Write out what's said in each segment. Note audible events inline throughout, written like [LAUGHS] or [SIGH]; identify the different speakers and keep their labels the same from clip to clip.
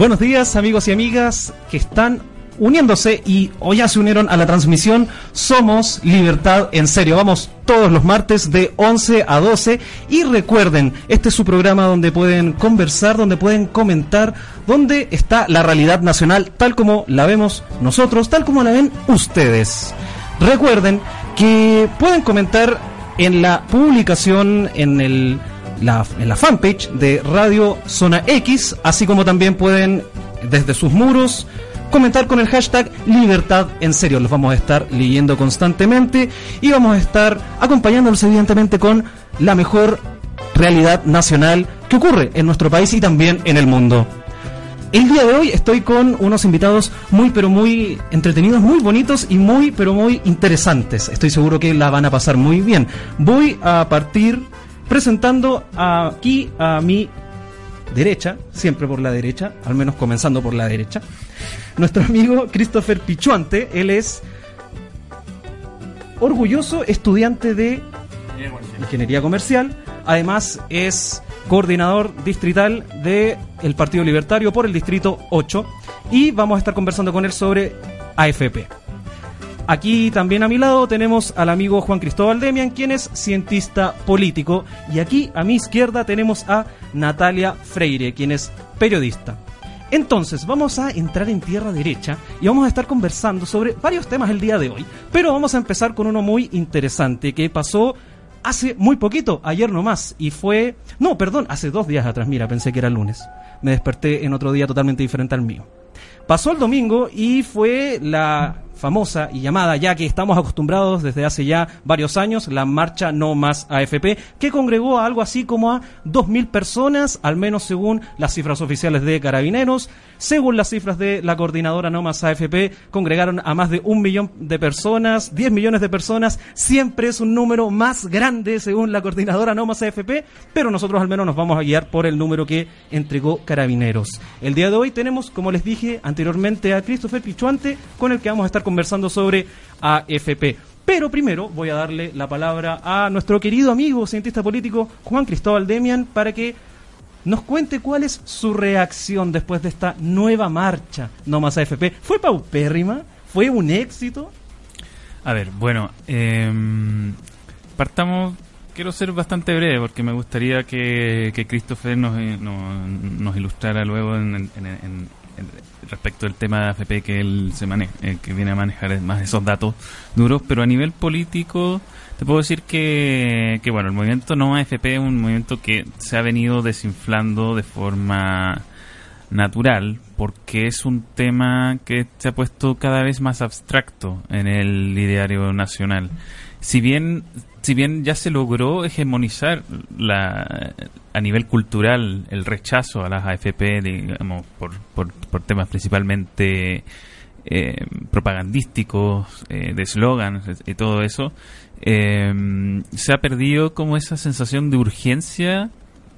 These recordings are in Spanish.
Speaker 1: Buenos días amigos y amigas que están uniéndose y hoy ya se unieron a la transmisión Somos Libertad en Serio. Vamos todos los martes de 11 a 12 y recuerden, este es su programa donde pueden conversar, donde pueden comentar, donde está la realidad nacional tal como la vemos nosotros, tal como la ven ustedes. Recuerden que pueden comentar en la publicación en el la, en la fanpage de Radio Zona X, así como también pueden desde sus muros comentar con el hashtag Libertad en serio. Los vamos a estar leyendo constantemente y vamos a estar acompañándolos evidentemente con la mejor realidad nacional que ocurre en nuestro país y también en el mundo. El día de hoy estoy con unos invitados muy pero muy entretenidos, muy bonitos y muy pero muy interesantes. Estoy seguro que la van a pasar muy bien. Voy a partir presentando aquí a mi derecha, siempre por la derecha, al menos comenzando por la derecha, nuestro amigo Christopher Pichuante. Él es orgulloso estudiante de Ingeniería Comercial. Además es coordinador distrital del el Partido Libertario por el Distrito 8. Y vamos a estar conversando con él sobre AFP. Aquí también a mi lado tenemos al amigo Juan Cristóbal Demian, quien es cientista político. Y aquí a mi izquierda tenemos a Natalia Freire, quien es periodista. Entonces, vamos a entrar en tierra derecha y vamos a estar conversando sobre varios temas el día de hoy. Pero vamos a empezar con uno muy interesante que pasó hace muy poquito, ayer nomás, y fue... No, perdón, hace dos días atrás, mira, pensé que era lunes. Me desperté en otro día totalmente diferente al mío. Pasó el domingo y fue la famosa y llamada, ya que estamos acostumbrados desde hace ya varios años, la marcha No Más AFP, que congregó a algo así como a 2.000 personas, al menos según las cifras oficiales de Carabineros. Según las cifras de la coordinadora No Más AFP, congregaron a más de un millón de personas, 10 millones de personas. Siempre es un número más grande según la coordinadora No Más AFP, pero nosotros al menos nos vamos a guiar por el número que entregó Carabineros. El día de hoy tenemos, como les dije anteriormente, a Christopher Pichuante, con el que vamos a estar conversando sobre AFP. Pero primero voy a darle la palabra a nuestro querido amigo cientista político Juan Cristóbal Demian para que nos cuente cuál es su reacción después de esta nueva marcha No Más AFP. ¿Fue paupérrima? ¿Fue un éxito?
Speaker 2: A ver, bueno, em, partamos, quiero ser bastante breve porque me gustaría que, que Christopher nos, eh, nos, ilustrara luego en, respecto del tema de AFP que él se maneja, eh, que viene a manejar más esos datos duros, pero a nivel político te puedo decir que, que bueno, el movimiento no AFP es un movimiento que se ha venido desinflando de forma natural porque es un tema que se ha puesto cada vez más abstracto en el ideario nacional. Si bien si bien ya se logró hegemonizar la, a nivel cultural el rechazo a las AFP, digamos, por, por, por temas principalmente eh, propagandísticos, eh, de eslogans y todo eso, eh, se ha perdido como esa sensación de urgencia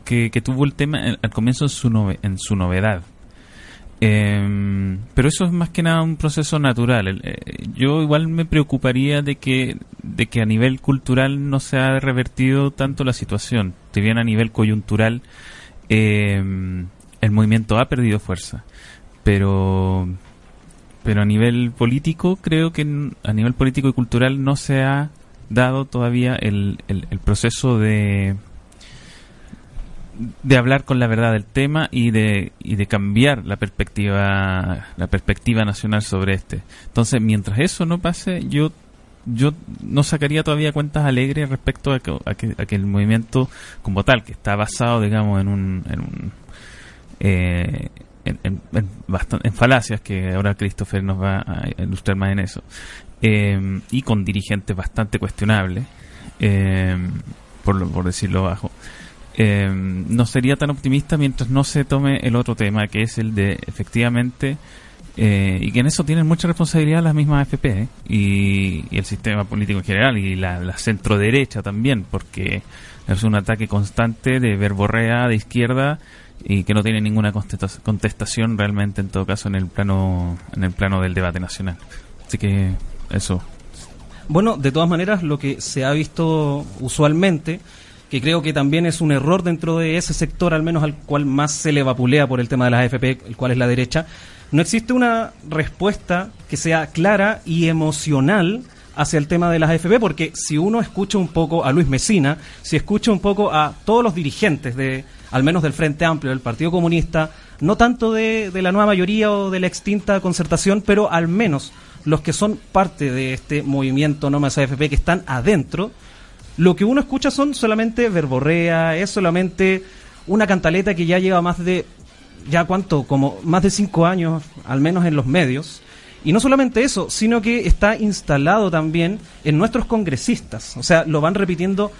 Speaker 2: que, tuvo el tema al comienzo en su, novedad. pero eso es más que nada un proceso natural. yo igual me preocuparía de que, de que a nivel cultural no se ha revertido tanto la situación. Si bien a nivel coyuntural el movimiento ha perdido fuerza. Pero pero a nivel político creo que a nivel político y cultural no se ha dado todavía el, el, proceso de de hablar con la verdad del tema y de, y de cambiar la perspectiva la perspectiva nacional sobre este. Entonces mientras eso no pase yo yo no sacaría todavía cuentas alegres respecto a que, a que, a movimiento como tal que está basado digamos en un, en un eh, en, en, falacias, que ahora Christopher nos va a ilustrar más en eso, eh, y con dirigentes bastante cuestionables, eh, por, por decirlo bajo. Eh, no sería tan optimista mientras no se tome el otro tema, que es el de efectivamente, y que en eso tienen mucha responsabilidad las mismas AFP y, el sistema político en general y la, la centro derecha también, porque es un ataque constante de verborrea de izquierda y que no tiene ninguna contestación realmente en todo caso en el plano en el plano del debate nacional. Así que eso.
Speaker 1: Bueno, de todas maneras lo que se ha visto usualmente que creo que también es un error dentro de ese sector, al menos al cual más se le vapulea por el tema de las AFP, el cual es la derecha, no existe una respuesta que sea clara y emocional hacia el tema de las AFP, porque si uno escucha un poco a Luis Mesina, si escucha un poco a todos los dirigentes de, al menos del Frente Amplio, del Partido Comunista, no tanto de, la nueva mayoría o de la extinta concertación, pero al menos los que son parte de este movimiento más AFP que están adentro, lo que uno escucha son solamente verborrea, es solamente una cantaleta que ya lleva más de, ya cuánto, como más de cinco años, al menos en los medios, y no solamente eso, sino que está instalado también en nuestros congresistas. O sea, lo van repitiendo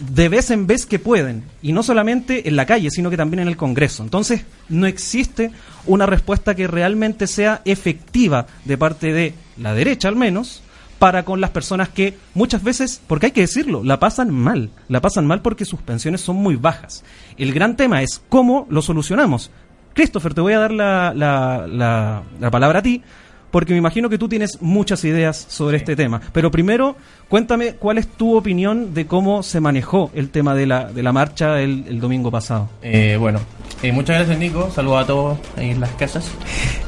Speaker 1: de vez en vez que pueden. Y no solamente en la calle, sino que también en el Congreso. Entonces, no existe una respuesta que realmente sea efectiva de parte de la derecha, al menos, para con las personas que muchas veces, porque hay que decirlo, la pasan mal. La pasan mal porque sus pensiones son muy bajas. El gran tema es cómo lo solucionamos. Christopher, te voy a dar la, la, la, palabra a ti, porque me imagino que tú tienes muchas ideas sobre este tema. Pero primero, cuéntame cuál es tu opinión de cómo se manejó el tema de la, de la marcha el, domingo pasado.
Speaker 3: Eh, bueno, eh, muchas gracias Nico, saludos a todos ahí en las casas. [LAUGHS]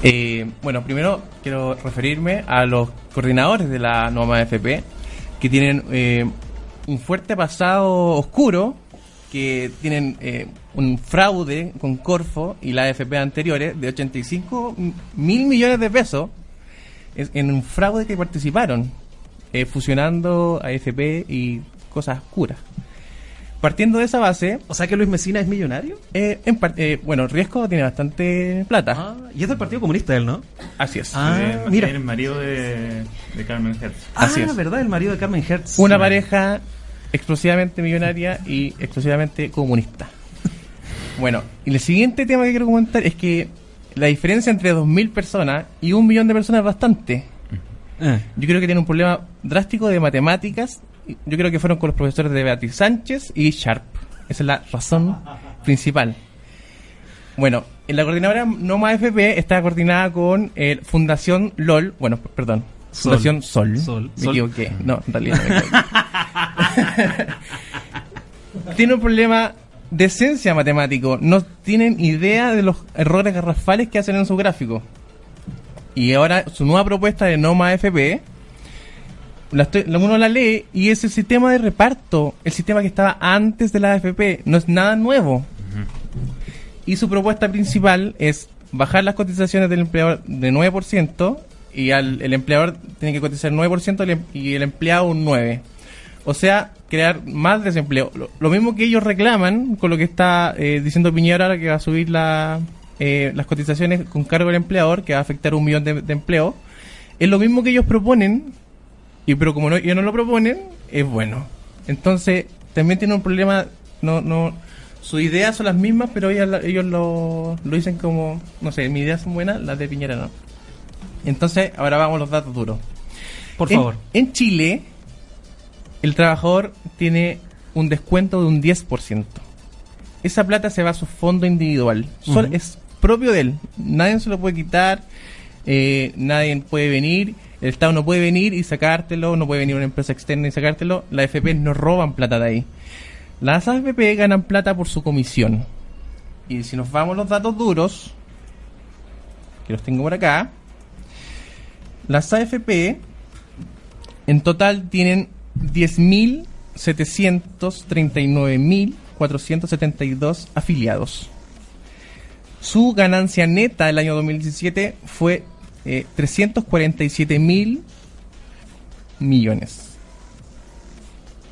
Speaker 3: Eh, bueno, primero quiero referirme a los coordinadores de la NOMA FP, que tienen un fuerte pasado oscuro, que tienen un fraude con Corfo y la AFP anteriores de 85 mil millones de pesos en un fraude que participaron, eh, fusionando AFP y cosas oscuras. Partiendo de esa base...
Speaker 1: O sea que Luis Mesina es millonario.
Speaker 3: Eh, en eh, bueno, Riesgo tiene bastante plata.
Speaker 1: Ah, y es del Partido Comunista él, ¿no?
Speaker 3: Así es.
Speaker 2: Ah, mira. El marido de, Carmen Hertz.
Speaker 1: Ah, Así es. verdad, el marido de Carmen Hertz.
Speaker 3: Una pareja exclusivamente millonaria y exclusivamente comunista. Bueno, y el siguiente tema que quiero comentar es que la diferencia entre 2.000 personas y un millón de personas es bastante. Ah. Yo creo que tiene un problema drástico de matemáticas. Yo creo que fueron con los profesores de Beatriz Sánchez y Sharp. Esa es la razón principal. Bueno, en la coordinadora Noma FP está coordinada con eh, Fundación LOL. Bueno, perdón. Fundación Sol. Sol. Me equivoqué. No, en realidad no me [LAUGHS] Tiene un problema de esencia matemático. No tienen idea de los errores garrafales que hacen en su gráfico. Y ahora su nueva propuesta de NOMA FP, la uno la lee y es el sistema de reparto, el sistema que estaba antes de la AFP, no es nada nuevo. Y su propuesta principal es bajar las cotizaciones del empleador de 9% y al, el empleador tiene que cotizar 9% y el empleado un 9%. O sea, crear más desempleo. Lo, mismo que ellos reclaman con lo que está eh, diciendo Piñera ahora que va a subir la, eh, las cotizaciones con cargo del empleador, que va a afectar un millón de, de empleos, es lo mismo que ellos proponen, y pero como no, ellos no lo proponen, es bueno. Entonces, también tiene un problema, no, no, sus ideas son las mismas, pero ellos, lo, lo dicen como, no sé, mis ideas son buenas, las de Piñera no. Entonces, ahora vamos a los datos duros.
Speaker 1: Por favor.
Speaker 3: En Chile, el trabajador tiene un descuento de un 10%. Esa plata se va a su fondo individual. Es propio de él. Nadie se lo puede quitar, eh, nadie puede venir, el Estado no puede venir y sacártelo, no puede venir una empresa externa y sacártelo. Las FP no roban plata de ahí. Las AFP ganan plata por su comisión. Y si nos vamos los datos duros, que los tengo por acá, las AFP en total tienen 10.739.472 afiliados. Su ganancia neta el año 2017 fue eh, 347.000 millones.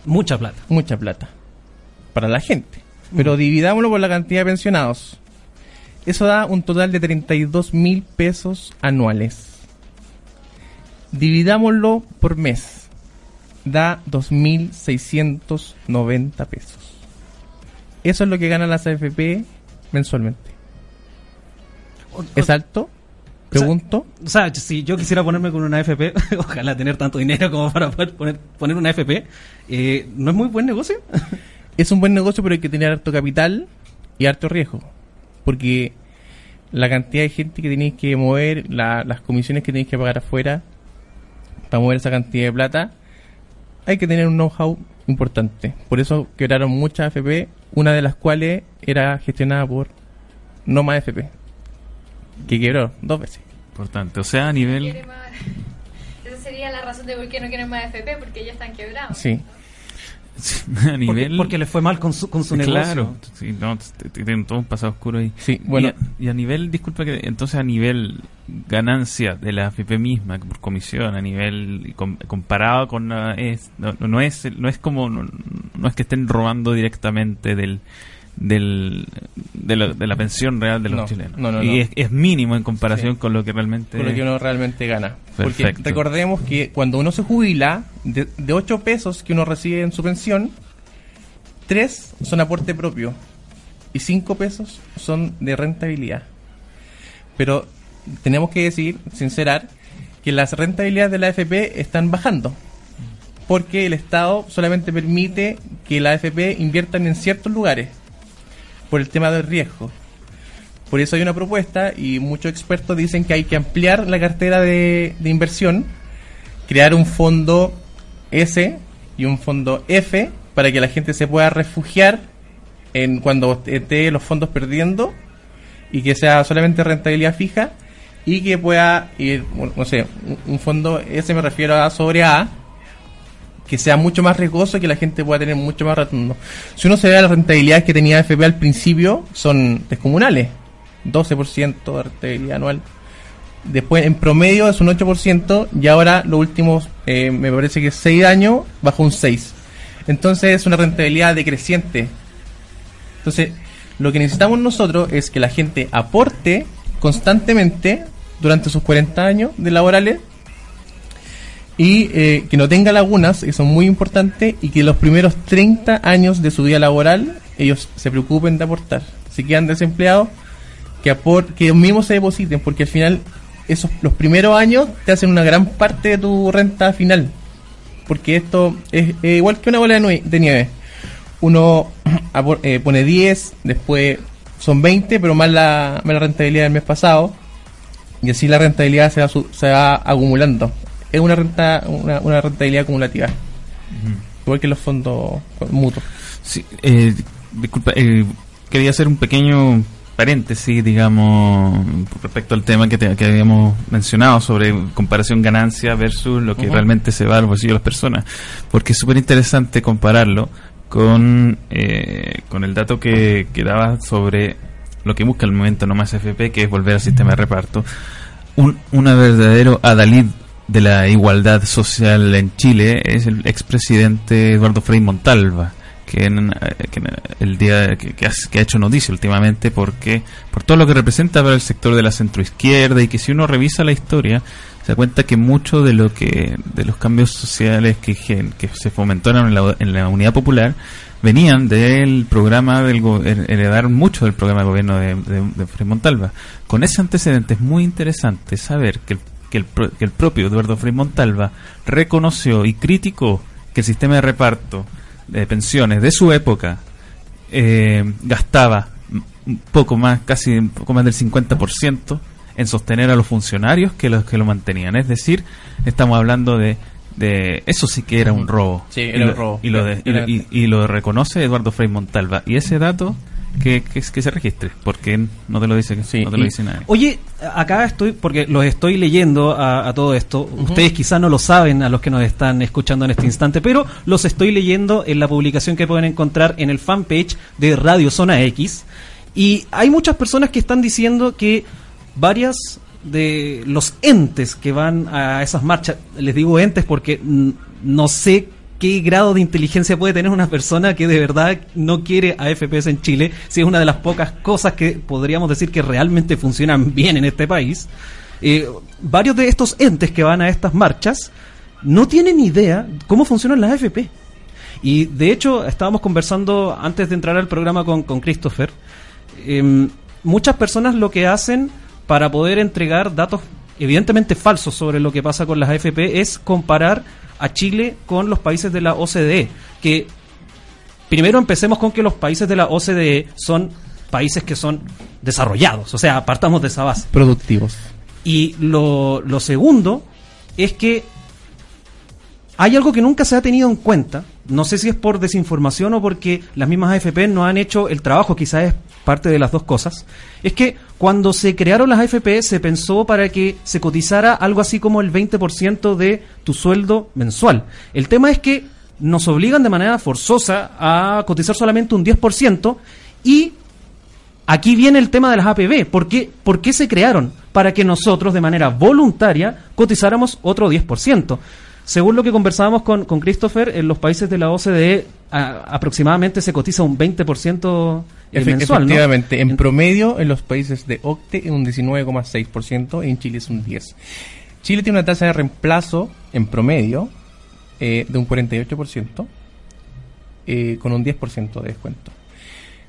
Speaker 1: Mucha plata.
Speaker 3: Mucha plata. Para la gente. Pero dividámoslo por la cantidad de pensionados. Eso da un total de 32 mil pesos anuales. Dividámoslo por mes. Da 2.690 pesos. Eso es lo que ganan las AFP mensualmente. ¿Es alto? Pregunto.
Speaker 1: O sea, si yo quisiera ponerme con una AFP, [LAUGHS] ojalá tener tanto dinero como para poder poner, poner una AFP, eh, ¿no es muy buen negocio?
Speaker 3: es un buen negocio, pero hay que tener harto capital y harto riesgo. Porque la cantidad de gente que tenéis que mover, las comisiones que tenéis que pagar afuera para mover esa cantidad de plata, hay que tener un know-how importante. Por eso quebraron muchas AFP, una de las cuales era gestionada por Noma AFP, que quebró dos veces.
Speaker 2: Importante, o sea, a nivel... [LAUGHS]
Speaker 4: Esa sería la razón de por qué no quieren más AFP, porque ya están quebrados.
Speaker 3: Sí. [LAUGHS]
Speaker 1: a nivel... Porque, le fue mal con su, con su negocio.
Speaker 2: Claro, sí, no, tienen todo un pasado oscuro ahí.
Speaker 3: Sí, bueno.
Speaker 2: Y a, nivel, disculpa que, entonces a nivel ganancia de la AFP misma por comisión, a nivel comparado con es, no, no, es no es como no, no es que estén robando directamente del del, de, la, pensión real de los chilenos. y es, mínimo en comparación con lo que realmente...
Speaker 3: Con lo que uno realmente gana. Porque recordemos que cuando uno se jubila, de, de 8 pesos que uno recibe en su pensión, 3 son aporte propio y 5 pesos son de rentabilidad. Pero tenemos que decir, sincerar, que las rentabilidades de la AFP están bajando. Porque el Estado solamente permite que la AFP inviertan en ciertos lugares por el tema del riesgo. Por eso hay una propuesta y muchos expertos dicen que hay que ampliar la cartera de, inversión, crear un fondo S y un fondo F para que la gente se pueda refugiar en cuando esté los fondos perdiendo y que sea solamente rentabilidad fija y que pueda ir, no sé, un fondo S me refiero a sobre A, que sea mucho más riesgoso y que la gente pueda tener mucho más retorno. Si uno se ve las rentabilidades que tenía FP al principio, son descomunales. 12% de rentabilidad anual. Después, en promedio, es un 8%, y ahora, los últimos, eh, me parece que 6 años, bajó un 6%. Entonces, es una rentabilidad decreciente. Entonces, lo que necesitamos nosotros es que la gente aporte constantemente durante sus 40 años de laborales y eh, que no tenga lagunas, eso es muy importante, y que los primeros 30 años de su vida laboral ellos se preocupen de aportar. Si quedan desempleados, que, aport que ellos mismos se depositen, porque al final esos los primeros años te hacen una gran parte de tu renta final. Porque esto es igual que una bola de, nieve. Uno [CLEARS THROAT] eh, pone 10, después son 20, pero más la, más la rentabilidad del mes pasado. Y así la rentabilidad se va, se va acumulando es una renta una, una rentabilidad acumulativa. Igual que los fondos mutuos.
Speaker 2: Sí, eh, disculpa, eh, quería hacer un pequeño paréntesis, digamos, respecto al tema que, que habíamos mencionado sobre comparación ganancia versus lo que realmente se va al bolsillo de las personas. Porque es súper interesante compararlo con, eh, con el dato que, que daba sobre lo que busca el momento no más FP, que es volver al sistema de reparto. Un una verdadero adalid de la igualdad social en Chile es el expresidente Eduardo Frei Montalva, que, en, el día que, ha, hecho noticia últimamente porque por todo lo que representa para el sector de la centroizquierda y que si uno revisa la historia se da cuenta que mucho de lo que de los cambios sociales que, que se fomentaron en la, en la unidad popular venían del programa del heredaron mucho del programa de gobierno de, de, de Frei Montalva. Con ese antecedente es muy interesante saber que el que el, propio Eduardo Frei Montalva reconoció y criticó que el sistema de reparto de pensiones de su época eh, gastaba un poco más, casi un poco más del 50% en sostener a los funcionarios que los que lo mantenían. Es decir, estamos hablando de, de eso sí que era un robo.
Speaker 3: Sí, era un robo.
Speaker 2: Y lo, y lo reconoce Eduardo Frei Montalva. Y ese dato que, que, se registre, porque no te lo dice, sí, no te lo dice nadie.
Speaker 1: Oye, acá estoy, porque los estoy leyendo a, todo esto. Ustedes quizás no lo saben a los que nos están escuchando en este instante, pero los estoy leyendo en la publicación que pueden encontrar en el fanpage de Radio Zona X. Y hay muchas personas que están diciendo que varias de los entes que van a esas marchas, les digo entes porque no sé qué grado de inteligencia puede tener una persona que de verdad no quiere AFPs en Chile, si es una de las pocas cosas que podríamos decir que realmente funcionan bien en este país. Eh, varios de estos entes que van a estas marchas no tienen idea cómo funcionan las AFP. Y de hecho, estábamos conversando antes de entrar al programa con, con Christopher. em, muchas personas lo que hacen para poder entregar datos evidentemente falsos sobre lo que pasa con las AFP es comparar a Chile con los países de la OCDE. Que primero empecemos con que los países de la OCDE son países que son desarrollados. O sea, partamos de esa base.
Speaker 3: Productivos.
Speaker 1: Y lo, lo segundo es que hay algo que nunca se ha tenido en cuenta. No sé si es por desinformación o porque las mismas AFP no han hecho el trabajo, quizás es parte de las dos cosas. Es que cuando se crearon las AFP se pensó para que se cotizara algo así como el 20% de tu sueldo mensual. El tema es que nos obligan de manera forzosa a cotizar solamente un 10% y Aquí viene el tema de las APB. ¿Por qué, ¿Por qué se crearon? Para que nosotros, de manera voluntaria, cotizáramos otro 10%. Según lo que conversábamos con, con Christopher, en los países de la OCDE a- aproximadamente se cotiza un 20% eh,
Speaker 3: Efe-
Speaker 1: mensual. ¿no?
Speaker 3: Efectivamente, en
Speaker 1: En-
Speaker 3: promedio en los países de OCTE es un 19,6% y en Chile es un 10%. Chile tiene una tasa de reemplazo en promedio eh, de un 48% eh, con un 10% de descuento.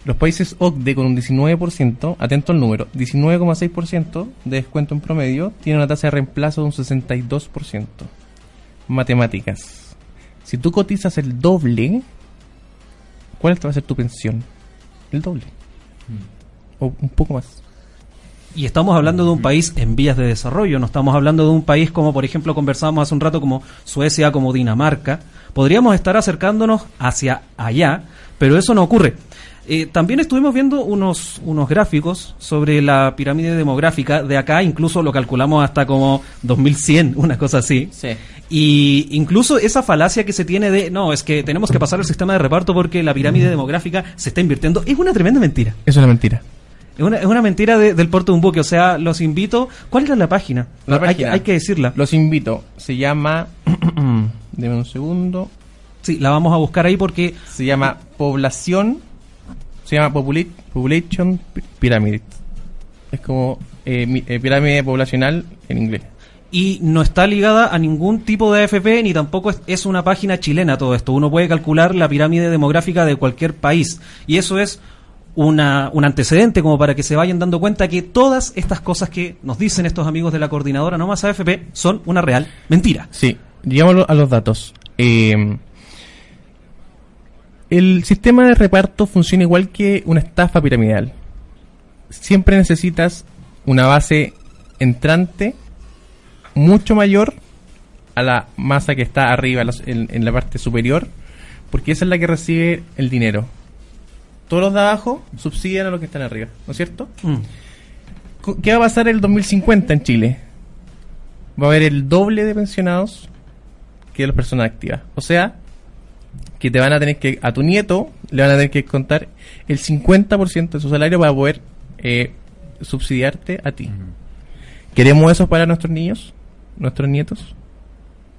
Speaker 3: Los países OCDE con un 19%, atento al número, 19,6% de descuento en promedio, tienen una tasa de reemplazo de un 62%. Matemáticas. Si tú cotizas el doble, ¿cuál va a ser tu pensión? El doble. O un poco más.
Speaker 1: Y estamos hablando de un país en vías de desarrollo, no estamos hablando de un país como, por ejemplo, conversábamos hace un rato, como Suecia, como Dinamarca. Podríamos estar acercándonos hacia allá, pero eso no ocurre. Eh, también estuvimos viendo unos, unos gráficos sobre la pirámide demográfica de acá, incluso lo calculamos hasta como 2100, [LAUGHS] una cosa así.
Speaker 3: Sí.
Speaker 1: Y incluso esa falacia que se tiene de, no, es que tenemos que pasar el sistema de reparto porque la pirámide demográfica se está invirtiendo, es una tremenda mentira.
Speaker 3: Es una mentira.
Speaker 1: Es una, es una mentira de- del porte de un buque. O sea, los invito. ¿Cuál era la página?
Speaker 3: La
Speaker 1: hay,
Speaker 3: página.
Speaker 1: hay que decirla.
Speaker 3: Los invito. Se llama. [CLEARS THROAT] Deme un segundo.
Speaker 1: Sí, la vamos a buscar ahí porque
Speaker 3: Se llama Población. Se llama Popula- Population Pi- Pyramid. Es como eh, eh, pirámide poblacional en inglés.
Speaker 1: y no está ligada a ningún tipo de AFP ni tampoco es, es una página chilena todo esto. Uno puede calcular la pirámide demográfica de cualquier país y eso es una, un antecedente como para que se vayan dando cuenta que todas estas cosas que nos dicen estos amigos de la coordinadora no más AFP son una real mentira.
Speaker 3: Sí, llegamos a los datos. Eh, el sistema de reparto funciona igual que una estafa piramidal. Siempre necesitas una base entrante mucho mayor a la masa que está arriba, en la- en, la parte superior, porque esa es la que recibe el dinero. Todos los de abajo subsidian a los que están arriba, ¿no es cierto?
Speaker 1: Mm.
Speaker 3: ¿Qué va a pasar el 2050 en Chile? Va a haber el doble de pensionados que las personas activas. O sea, que te van a tener que, a tu nieto, le van a tener que contar el 50% de su salario para poder eh, subsidiarte a ti. ¿Queremos eso para nuestros niños? ¿Nuestros nietos?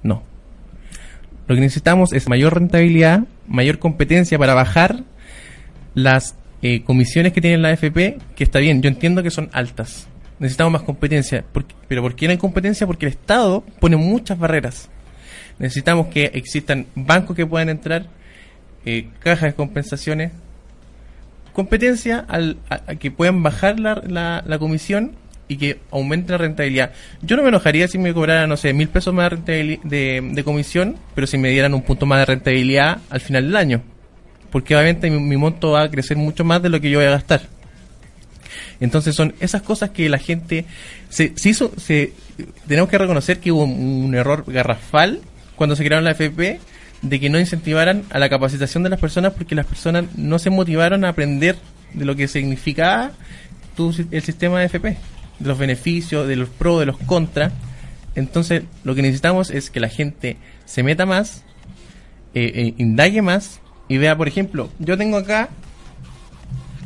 Speaker 3: No. Lo que necesitamos es mayor rentabilidad, mayor competencia para bajar las eh, comisiones que tiene la AFP, que está bien, yo entiendo que son altas. Necesitamos más competencia. ¿Pero por qué no hay competencia? Porque el Estado pone muchas barreras. Necesitamos que existan bancos que puedan entrar, eh, cajas de compensaciones, competencia al, que puedan bajar la, la, la comisión y que aumente la rentabilidad. Yo no me enojaría si me cobraran, no sé, mil pesos más de, de, de comisión, pero si me dieran un punto más de rentabilidad al final del año. Porque obviamente mi, monto va a crecer mucho más de lo que yo voy a gastar. Entonces son esas cosas que la gente se, se hizo, se, tenemos que reconocer que hubo un error garrafal cuando se crearon la FP de que no incentivaran a la capacitación de las personas porque las personas no se motivaron a aprender de lo que significaba tu el sistema de FP, de los beneficios, de los pros, de los contras. Entonces lo que necesitamos es que la gente se meta más, eh, eh, indague más y vea, por ejemplo, yo tengo acá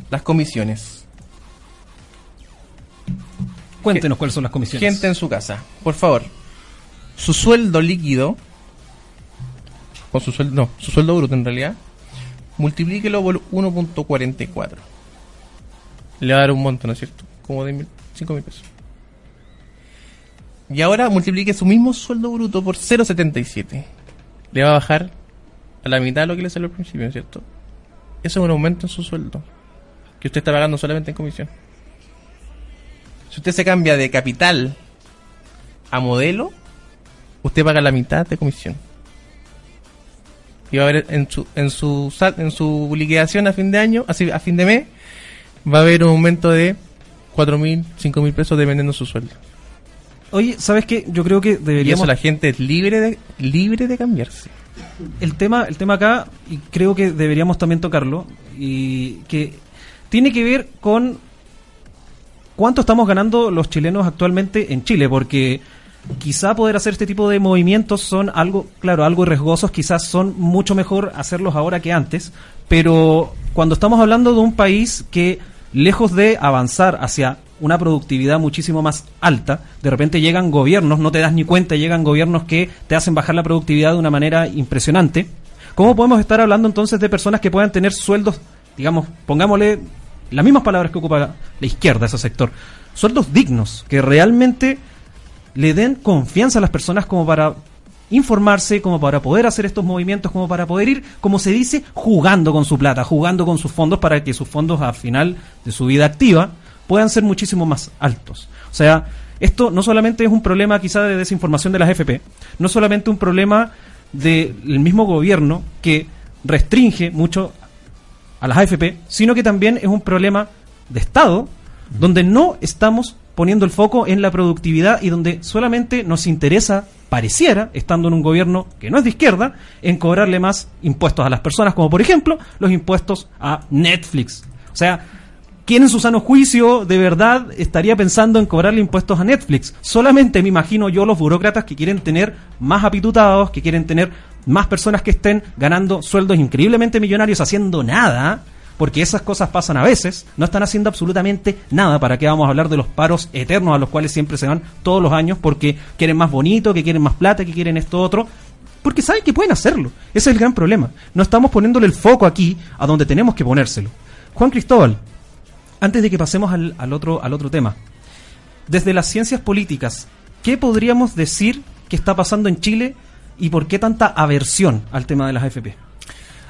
Speaker 3: las comisiones.
Speaker 1: Cuéntenos cuáles son las comisiones.
Speaker 3: Gente en su casa, por favor. Su sueldo líquido con su sueldo, no, su sueldo bruto en realidad, multiplíquelo por 1.44. Le va a dar un monto, ¿no es cierto? Como de 5 mil pesos. Y ahora multiplique su mismo sueldo bruto por 0.77. Le va a bajar a la mitad de lo que le salió al principio, ¿no es cierto? Eso es un aumento en su sueldo. Que usted está pagando solamente en comisión. Si usted se cambia de capital a modelo, usted paga la mitad de comisión. Y va a haber en su, en su, sal- en su liquidación a fin de año, así, a fin de mes, va a haber un aumento de 4 mil, 5 mil pesos dependiendo de su sueldo.
Speaker 1: Oye, ¿sabes qué? Yo creo que
Speaker 3: Y
Speaker 1: deberíamos...
Speaker 3: eso la gente es libre de, libre de cambiarse.
Speaker 1: el tema, el tema acá, y creo que deberíamos también tocarlo, y que tiene que ver con cuánto estamos ganando los chilenos actualmente en Chile, porque quizá poder hacer este tipo de movimientos son algo, claro, algo riesgosos, quizás son mucho mejor hacerlos ahora que antes, pero cuando estamos hablando de un país que lejos de avanzar hacia una productividad muchísimo más alta, de repente llegan gobiernos, no te das ni cuenta, llegan gobiernos que te hacen bajar la productividad de una manera impresionante. ¿Cómo podemos estar hablando entonces de personas que puedan tener sueldos, digamos, pongámosle las mismas palabras que ocupa la izquierda, ese sector, sueldos dignos, que realmente le den confianza a las personas como para informarse, como para poder hacer estos movimientos, como para poder ir, como se dice, jugando con su plata, jugando con sus fondos para que sus fondos al final de su vida activa puedan ser muchísimo más altos. O sea, esto no solamente es un problema quizá de desinformación de las FP, no solamente un problema del mismo gobierno que restringe mucho a las AFP, sino que también es un problema de Estado donde no estamos poniendo el foco en la productividad y donde solamente nos interesa, pareciera, estando en un gobierno que no es de izquierda, en cobrarle más impuestos a las personas, como por ejemplo los impuestos a Netflix. O sea, ¿quién en su sano juicio de verdad estaría pensando en cobrarle impuestos a Netflix? Solamente me imagino yo los burócratas que quieren tener más apitutados, que quieren tener más personas que estén ganando sueldos increíblemente millonarios haciendo nada, porque esas cosas pasan a veces, no están haciendo absolutamente nada. ¿Para qué vamos a hablar de los paros eternos a los cuales siempre se van todos los años porque quieren más bonito, que quieren más plata, que quieren esto otro? Porque saben que pueden hacerlo. Ese es el gran problema. No estamos poniéndole el foco aquí a donde tenemos que ponérselo. Juan Cristóbal, antes de que pasemos al, al otro, al otro tema, desde las ciencias políticas, ¿qué podríamos decir que está pasando en Chile y por qué tanta aversión al tema de las AFP?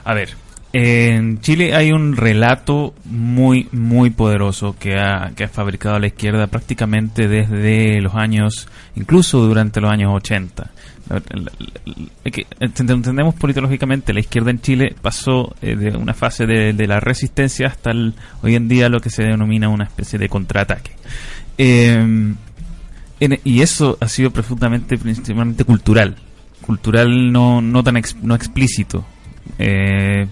Speaker 2: A ver, en Chile hay un relato muy, muy poderoso que ha, que ha fabricado la izquierda prácticamente desde los años, incluso durante los años 80. La- la- la- la- que Entendemos politológicamente, la izquierda en Chile pasó eh, de una fase de, de la resistencia hasta hoy en día lo que se denomina una especie de contraataque. En- y eso ha sido profundamente, principalmente cultural. Cultural no, no tan ex- no explícito. Eh,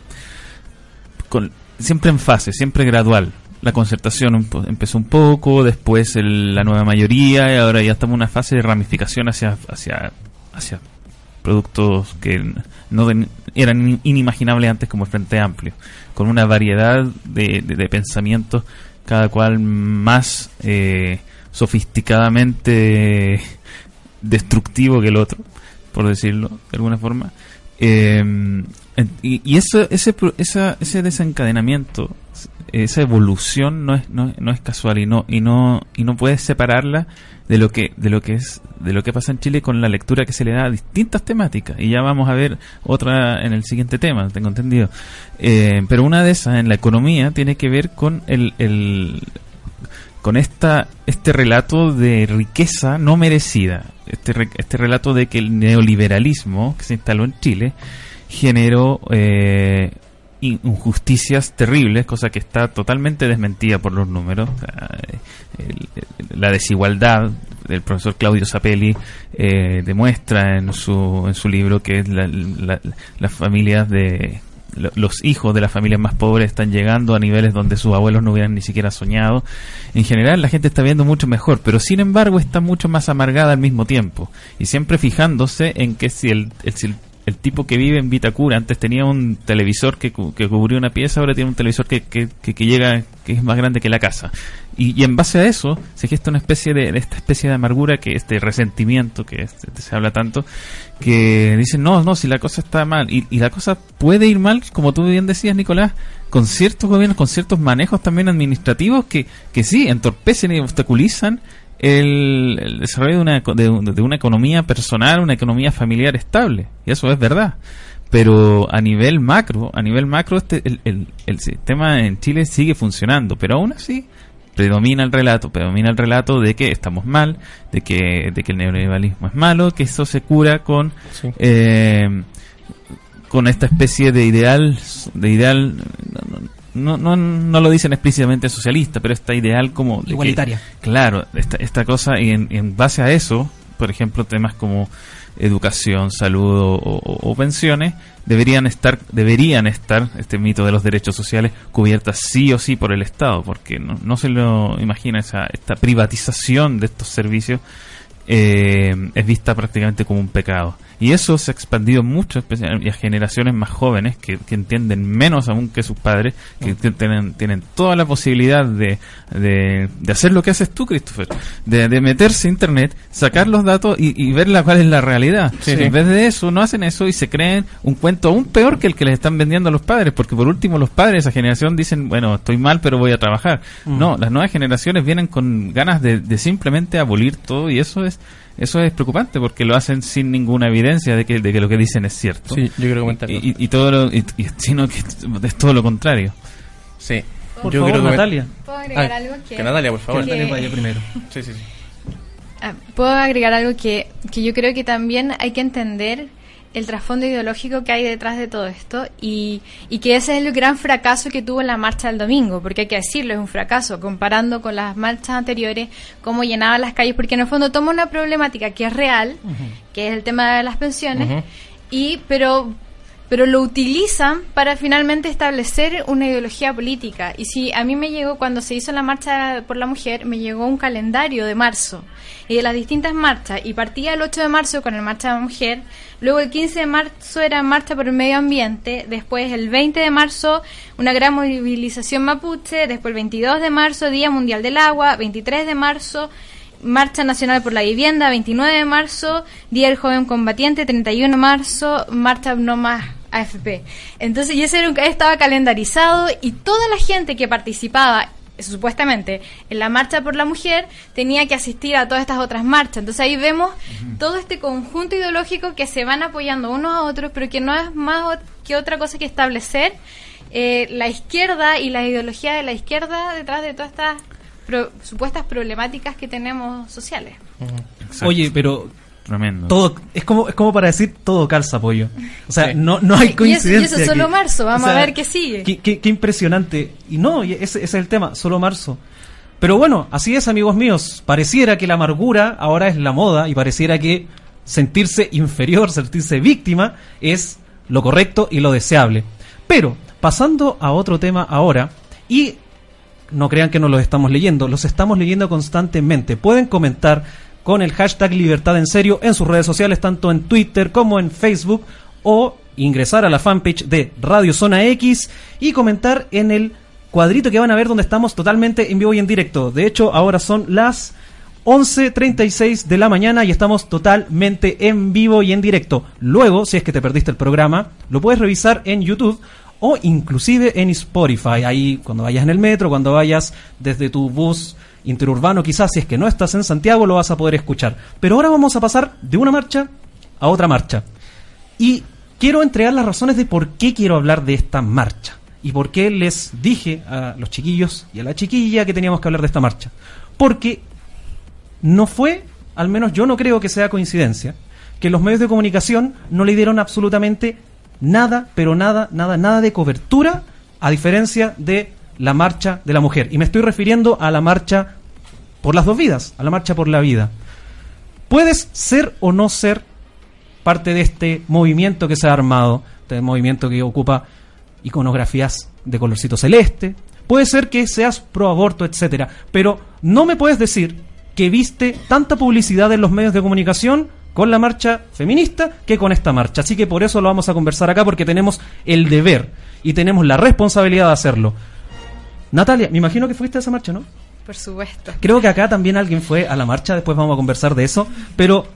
Speaker 2: siempre en fase, siempre gradual. La concertación empezó un poco, después el- la nueva mayoría, y ahora ya estamos en una fase de ramificación hacia, hacia, hacia productos que no eran in- inimaginables antes como el Frente Amplio, con una variedad de, de- de pensamientos, cada cual más eh, sofisticadamente destructivo que el otro, por decirlo de alguna forma. Eh, y eso, ese, ese desencadenamiento, esa evolución no es, no, no es casual y no, y no, y no puedes separarla de lo que, de lo que es, de lo que pasa en Chile con la lectura que se le da a distintas temáticas. Y ya vamos a ver otra en el siguiente tema, tengo entendido. Eh, pero una de esas en la economía tiene que ver con el, el con esta este relato de riqueza no merecida, este este relato de que el neoliberalismo que se instaló en Chile generó eh, in- injusticias terribles, cosa que está totalmente desmentida por los números. La desigualdad del profesor Claudio Zapelli eh, demuestra en su, en su libro que la- la- las familias de los hijos de las familias más pobres están llegando a niveles donde sus abuelos no hubieran ni siquiera soñado. En general la gente está viendo mucho mejor, pero sin embargo está mucho más amargada al mismo tiempo y siempre fijándose en que si el, el- si el tipo que vive en Vitacura antes tenía un televisor que, que cubría una pieza, ahora tiene un televisor que, que- que llega, que es más grande que la casa. Y, en base a eso se gesta una especie de, esta especie de amargura, que este resentimiento que este- se habla tanto, que dicen, no, no, si la cosa está mal. Y, la cosa puede ir mal, como tú bien decías, Nicolás, con ciertos gobiernos, con ciertos manejos también administrativos que, que sí, entorpecen y obstaculizan el, desarrollo de una, de, de una economía personal, una economía familiar estable. Y eso es verdad. Pero a nivel macro, a nivel macro, este, el, el, el sistema en Chile sigue funcionando. Pero aún así, predomina el relato, predomina el relato de que estamos mal, de que, de que el neoliberalismo es malo, que eso se cura con
Speaker 3: Sí.
Speaker 2: eh, con esta especie de ideal de ideal no, no, no lo dicen explícitamente socialista pero esta ideal como que-
Speaker 1: Igualitaria.
Speaker 2: claro esta, esta cosa y en, en base a eso por ejemplo temas como educación salud o, pensiones deberían estar deberían estar este mito de los derechos sociales cubiertas sí o sí por el Estado porque no, no se lo imagina esa esta privatización de estos servicios eh, es vista prácticamente como un pecado. Y eso se ha expandido mucho especial- y a generaciones más jóvenes que, que entienden menos aún que sus padres, que tienen, tienen toda la posibilidad de, de, de hacer lo que haces tú, Christopher, de, de meterse a internet, sacar los datos y, y ver la, cuál es la realidad.
Speaker 3: Sí,
Speaker 2: en vez de eso, no hacen eso y se creen un cuento aún peor que el que les están vendiendo a los padres, porque por último los padres de esa generación dicen, bueno, estoy mal, pero voy a trabajar. No, las nuevas generaciones vienen con ganas de, de simplemente abolir todo y eso es eso es preocupante porque lo hacen sin ninguna evidencia de que, de que lo que dicen es cierto.
Speaker 3: Sí, yo quiero comentar.
Speaker 2: y, y- y todo lo, y- y- [LAUGHS] sino que es todo lo contrario.
Speaker 3: Sí.
Speaker 1: Por
Speaker 3: yo
Speaker 1: favor,
Speaker 3: quiero comen-
Speaker 1: Natalia.
Speaker 4: ¿Puedo agregar
Speaker 3: Ah,
Speaker 4: algo que...
Speaker 3: que Natalia, por favor.
Speaker 4: Que-
Speaker 1: Natalia vaya primero. [LAUGHS]
Speaker 3: Sí, sí, sí.
Speaker 4: Ah, Puedo agregar algo que, que yo creo que también hay que entender el trasfondo ideológico que hay detrás de todo esto y, y que ese es el gran fracaso que tuvo la marcha del domingo, porque hay que decirlo, es un fracaso, comparando con las marchas anteriores, cómo llenaban las calles, porque en el fondo toma una problemática que es real, que es el tema de las pensiones, y pero pero lo utilizan para finalmente establecer una ideología política. Y si a mí me llegó, cuando se hizo la marcha por la mujer, me llegó un calendario de marzo y de las distintas marchas. Y partía el 8 de marzo con el Marcha de la Mujer, luego el 15 de marzo era Marcha por el Medio Ambiente, después el 20 de marzo una gran movilización mapuche, después el 22 de marzo Día Mundial del Agua, 23 de marzo Marcha Nacional por la Vivienda, 29 de marzo, Día del Joven Combatiente, 31 de marzo, Marcha No Más AFP. Entonces, y ese era un- estaba calendarizado y toda la gente que participaba supuestamente en la marcha por la mujer tenía que asistir a todas estas otras marchas. Entonces ahí vemos todo este conjunto ideológico que se van apoyando unos a otros, pero que no es más que otra cosa que establecer eh, la izquierda y la ideología de la izquierda detrás de todas estas pro- supuestas problemáticas que tenemos sociales.
Speaker 2: Exacto.
Speaker 1: Oye, pero
Speaker 2: tremendo.
Speaker 1: todo es como es como para decir todo calza pollo. O sea,
Speaker 3: Sí.
Speaker 1: no no hay
Speaker 4: Y eso- y
Speaker 1: coincidencia.
Speaker 4: eso es solo marzo, vamos a ver qué sigue.
Speaker 1: Qué, qué- qué impresionante. Y no, y ese, ese es el tema, solo marzo. Pero bueno, así es, amigos míos. Pareciera que la amargura ahora es la moda y pareciera que sentirse inferior, sentirse víctima es lo correcto y lo deseable. Pero pasando a otro tema ahora y no crean que no los estamos leyendo, los estamos leyendo constantemente. Pueden comentar con el hashtag Libertad en Serio en sus redes sociales, tanto en Twitter como en Facebook, o ingresar a la fanpage de Radio Zona X y comentar en el cuadrito que van a ver donde estamos totalmente en vivo y en directo. De hecho, ahora son las 11.36 de la mañana y estamos totalmente en vivo y en directo. Luego, si es que te perdiste el programa, lo puedes revisar en YouTube o inclusive en Spotify. Ahí cuando vayas en el metro, cuando vayas desde tu bus interurbano, quizás si es que no estás en Santiago, lo vas a poder escuchar. Pero ahora vamos a pasar de una marcha a otra marcha. Y quiero entregar las razones de por qué quiero hablar de esta marcha. Y por qué les dije a los chiquillos y a la chiquilla que teníamos que hablar de esta marcha. Porque no fue, al menos yo no creo que sea coincidencia, que los medios de comunicación no le dieron absolutamente nada, pero nada, nada, nada de cobertura, a diferencia de la marcha de la mujer. Y me estoy refiriendo a la marcha por las dos vidas, a la marcha por la vida. Puedes ser o no ser parte de este movimiento que se ha armado, este movimiento que ocupa iconografías de colorcito celeste. Puede ser que seas pro aborto, etcétera, pero no me puedes decir que viste tanta publicidad en los medios de comunicación con la marcha feminista que con esta marcha. Así que por eso lo vamos a conversar acá, porque tenemos el deber y tenemos la responsabilidad de hacerlo. Natalia, me imagino que fuiste a esa marcha, ¿no?
Speaker 4: Por supuesto.
Speaker 1: Creo que acá también alguien fue a la marcha, después vamos a conversar de eso, pero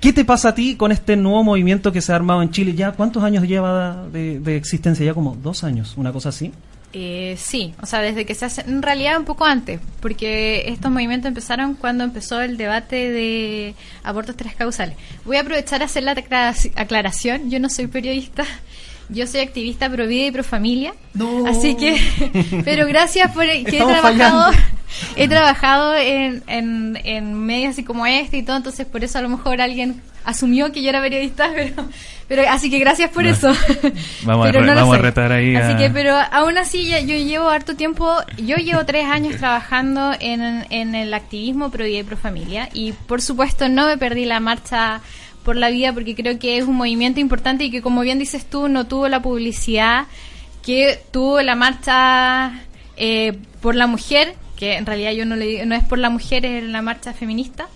Speaker 1: ¿qué te pasa a ti con este nuevo movimiento que se ha armado en Chile? ¿Ya cuántos años lleva de, de existencia? Ya como dos años, una cosa así.
Speaker 4: Eh, sí, o sea, desde que se hace, en realidad un poco antes, porque estos movimientos empezaron cuando empezó el debate de abortos tres causales. Voy a aprovechar a hacer la aclaración, yo no soy periodista, yo soy activista pro vida y pro familia, así que, [LAUGHS] pero gracias por que he trabajado, [LAUGHS] he trabajado en, en, en medios así como este y todo, entonces por eso a lo mejor alguien asumió que yo era periodista, [LAUGHS] pero, pero así que gracias por eso.
Speaker 2: Vamos, a, vamos a, retar ahí.
Speaker 4: Así que, pero aún así ya, yo llevo harto tiempo, yo llevo tres años trabajando en, en el activismo pro vida y pro familia y por supuesto no me perdí la marcha por la vida porque creo que es un movimiento importante y que como bien dices tú no tuvo la publicidad que tuvo la marcha eh, por la mujer que en realidad yo no le digo, no es por la mujer es la marcha feminista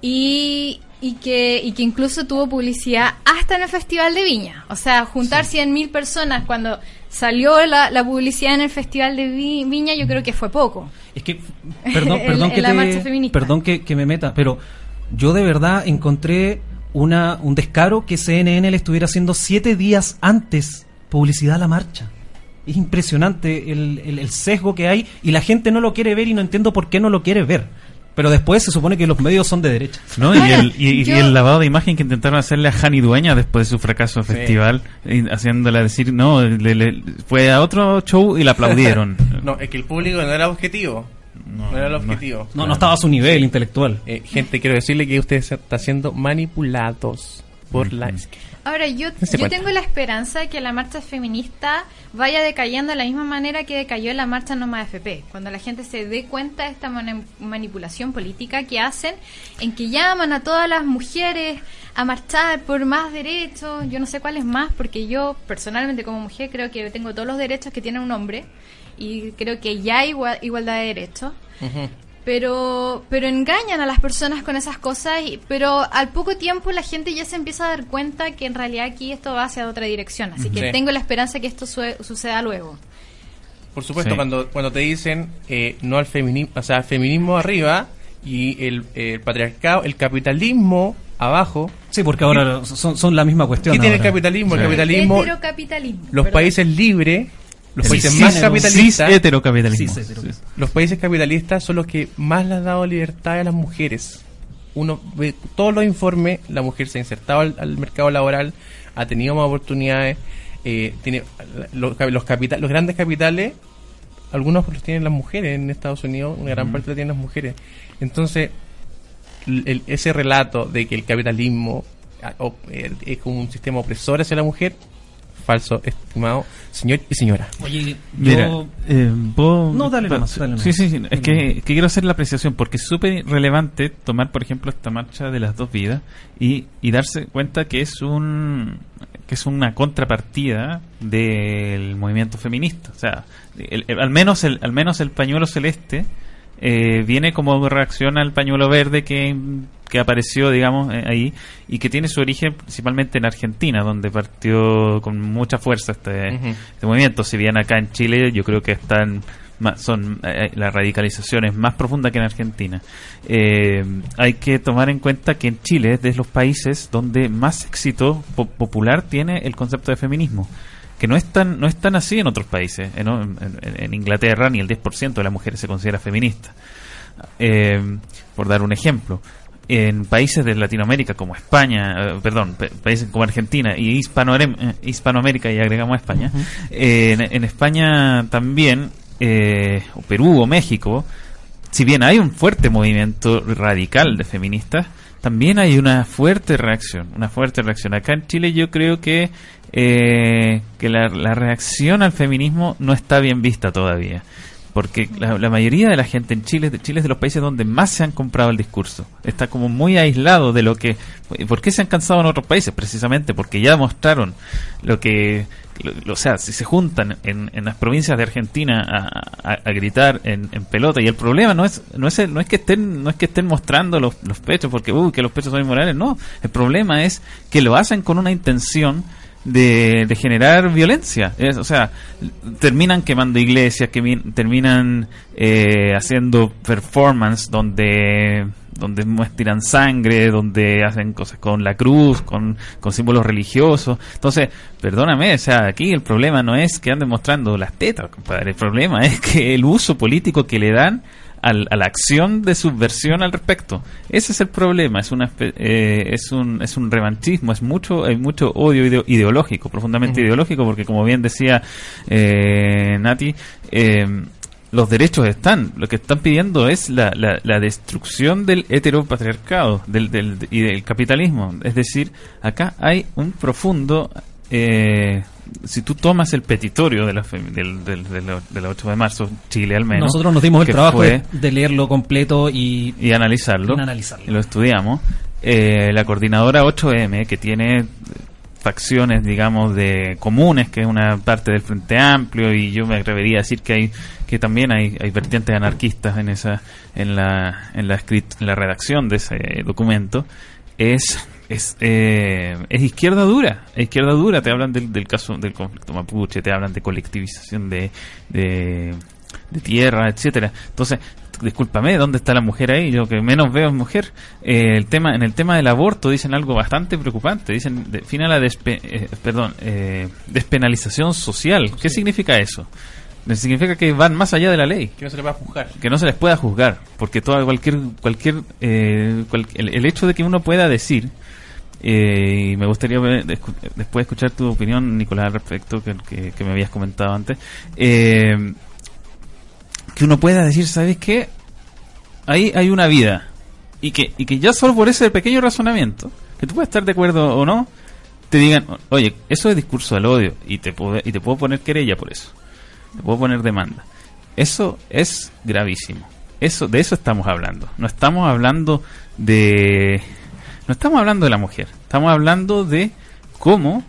Speaker 4: y, y que, y que incluso tuvo publicidad hasta en el Festival de Viña. O sea, juntar 100.000 personas cuando salió la, la, publicidad en el Festival de Viña, yo creo que fue poco.
Speaker 1: Es que, perdón, [LAUGHS] perdón, que, perdón que, que, me meta, pero yo de verdad encontré una, un descaro que CNN le estuviera haciendo siete días antes publicidad a la marcha. Es impresionante el, el, el sesgo que hay y la gente no lo quiere ver y no entiendo por qué no lo quiere ver pero después se supone que los medios son de derecha.
Speaker 2: ¿No? y, el, y, el lavado de imagen que intentaron hacerle a Jani Dueña después de su fracaso festival, haciéndole decir, no, le, fue a otro show y la aplaudieron. [LAUGHS]
Speaker 3: no, es que el público no era objetivo. No, era el objetivo.
Speaker 1: No, no, estaba a su nivel intelectual.
Speaker 3: Eh, gente, quiero decirle que usted está siendo manipulados por la
Speaker 4: Ahora, yo, yo tengo la esperanza de que la marcha feminista vaya decayendo de la misma manera que decayó la marcha No Más FP, cuando la gente se dé cuenta de esta manipulación política que hacen, en que llaman a todas las mujeres a marchar por más derechos, yo no sé cuáles más, porque yo personalmente como mujer creo que tengo todos los derechos que tiene un hombre y creo que ya hay igualdad de derechos. Pero pero engañan a las personas con esas cosas y, pero al poco tiempo la gente ya se empieza a dar cuenta que en realidad aquí esto va hacia otra dirección. Así que tengo la esperanza que esto suceda luego.
Speaker 3: Por supuesto cuando cuando te dicen eh, no al feminismo o sea feminismo arriba y el, patriarcado el capitalismo abajo.
Speaker 1: Sí porque ahora son, son la misma cuestión
Speaker 3: ¿qué tiene el capitalismo el capitalismo los países libres los países más capitalistas, los países capitalistas son los que más le han dado libertad a las mujeres. Uno ve todos los informes, la mujer se ha insertado al, mercado laboral, ha tenido más oportunidades, eh, tiene los, los, los grandes capitales, algunos los tienen las mujeres en Estados Unidos, una gran parte lo tienen las mujeres. Entonces, ese relato de que el capitalismo ah, eh, es como un sistema opresor hacia la mujer falso, estimado señor y señora.
Speaker 1: Oye, Mira,
Speaker 2: eh,
Speaker 1: no, dale,
Speaker 2: Sí, sí, sí. Es que, quiero hacer la apreciación porque es súper relevante tomar, por ejemplo, esta marcha de las dos vidas y, y darse cuenta que es un que es una contrapartida del movimiento feminista. O sea, al menos el al menos el pañuelo celeste eh, viene como reacción al pañuelo verde que, apareció, digamos, eh, ahí y que tiene su origen principalmente en Argentina, donde partió con mucha fuerza este, este movimiento. Si bien acá en Chile yo creo que están son eh, la radicalización es más profunda que en Argentina. hay que tomar en cuenta que en Chile es de los países donde más éxito popular tiene el concepto de feminismo que no es tan, no es tan así en otros países. En, Inglaterra ni el 10% de las mujeres se considera feminista. Eh, por dar un ejemplo. En países de Latinoamérica como España, eh, perdón, países como Argentina y eh, Hispanoamérica y agregamos España, en, España también, o Perú o México, si bien hay un fuerte movimiento radical de feministas, también hay una fuerte reacción, una fuerte reacción. Acá en Chile yo creo que eh, que la, reacción al feminismo no está bien vista todavía. Porque la, mayoría de la gente en Chile, de Chile es de los países donde más se han comprado el discurso. Está como muy aislado de lo que... ¿Por qué se han cansado en otros países? Precisamente porque ya mostraron lo que... lo- o sea, si se juntan en, en las provincias de Argentina a, gritar en, en pelota y el problema no es no es no es que estén no es que estén mostrando los, los pechos porque uy, que los pechos son inmorales no el problema es que lo hacen con una intención de, de generar violencia. Es, o sea, terminan quemando iglesias, terminan eh, haciendo performance donde donde muestran sangre, donde hacen cosas con la cruz, con, con símbolos religiosos. Entonces, perdóname, o sea, aquí el problema no es que anden mostrando las tetas, compadre. El problema es que el uso político que le dan al- a la acción de subversión al respecto. Ese es el problema, es una eh, es un es un revanchismo, es mucho hay mucho odio ideo- ideológico, profundamente ideológico, porque como bien decía eh, Nati, eh, los derechos están, lo que están pidiendo es la, la, la destrucción del heteropatriarcado del, del, y del capitalismo. Es decir, acá hay un profundo eh, si tú tomas el petitorio de la, del, del, del- de la 8 de marzo, Chile al menos,
Speaker 1: Nosotros nos dimos el trabajo
Speaker 2: fue-
Speaker 1: de, leerlo completo y
Speaker 2: y analizarlo,
Speaker 1: Y analizarlo.
Speaker 2: y lo estudiamos, eh, la coordinadora 8M, que tiene facciones, digamos, de comunes, que es una parte del Frente Amplio, y yo me atrevería a decir que hay que también hay, hay vertientes anarquistas en esa en la en la, en la redacción de ese documento, es es, eh, es izquierda dura, es izquierda dura, te hablan del, del caso del conflicto mapuche, te hablan de colectivización de, de, de tierra, etcétera. Entonces, discúlpame, ¿dónde está la mujer ahí? Yo que menos veo es mujer. Eh, el tema, en el tema del aborto dicen algo bastante preocupante. Dicen, defina la despe- eh, perdón, eh, despenalización social. ¿Qué significa eso? Significa que van más allá de la ley
Speaker 3: Que no se le va a juzgar.
Speaker 2: que no se les pueda juzgar, porque toda cualquier cualquier eh, cual- el, el hecho de que uno pueda decir eh, y me gustaría después escuchar tu opinión, Nicolás, al respecto que, que- que me habías comentado antes, eh, que uno pueda decir, ¿sabes qué? Ahí hay una vida y que y que ya solo por ese pequeño razonamiento, que tú puedes estar de acuerdo o no, te digan, oye, eso es discurso del odio y te puedo, y te puedo poner querella por eso te puedo poner demanda. Eso es gravísimo. Eso, de eso estamos hablando. No estamos hablando de, no estamos hablando de la mujer. Estamos hablando de cómo,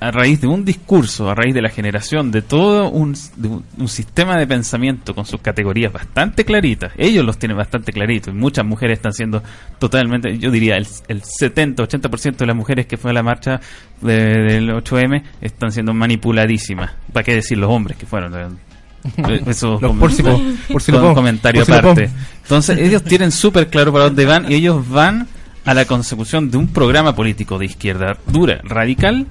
Speaker 2: a raíz de un discurso, a raíz de la generación de todo un, de un, un sistema de pensamiento con sus categorías bastante claritas, ellos los tienen bastante claritos. Y muchas mujeres están siendo totalmente, yo diría, el, el 70-80% de las mujeres que fue a la marcha de- del 8M están siendo manipuladísimas. ¿Para qué decir los hombres que fueron? Eh, [LAUGHS] Eso
Speaker 3: Los por si po- [LAUGHS] por si lo
Speaker 2: con
Speaker 3: pongo,
Speaker 2: comentario
Speaker 3: por si lo
Speaker 2: aparte. Entonces, ellos tienen súper claro para dónde van y ellos van a la consecución de un programa político de izquierda dura, radical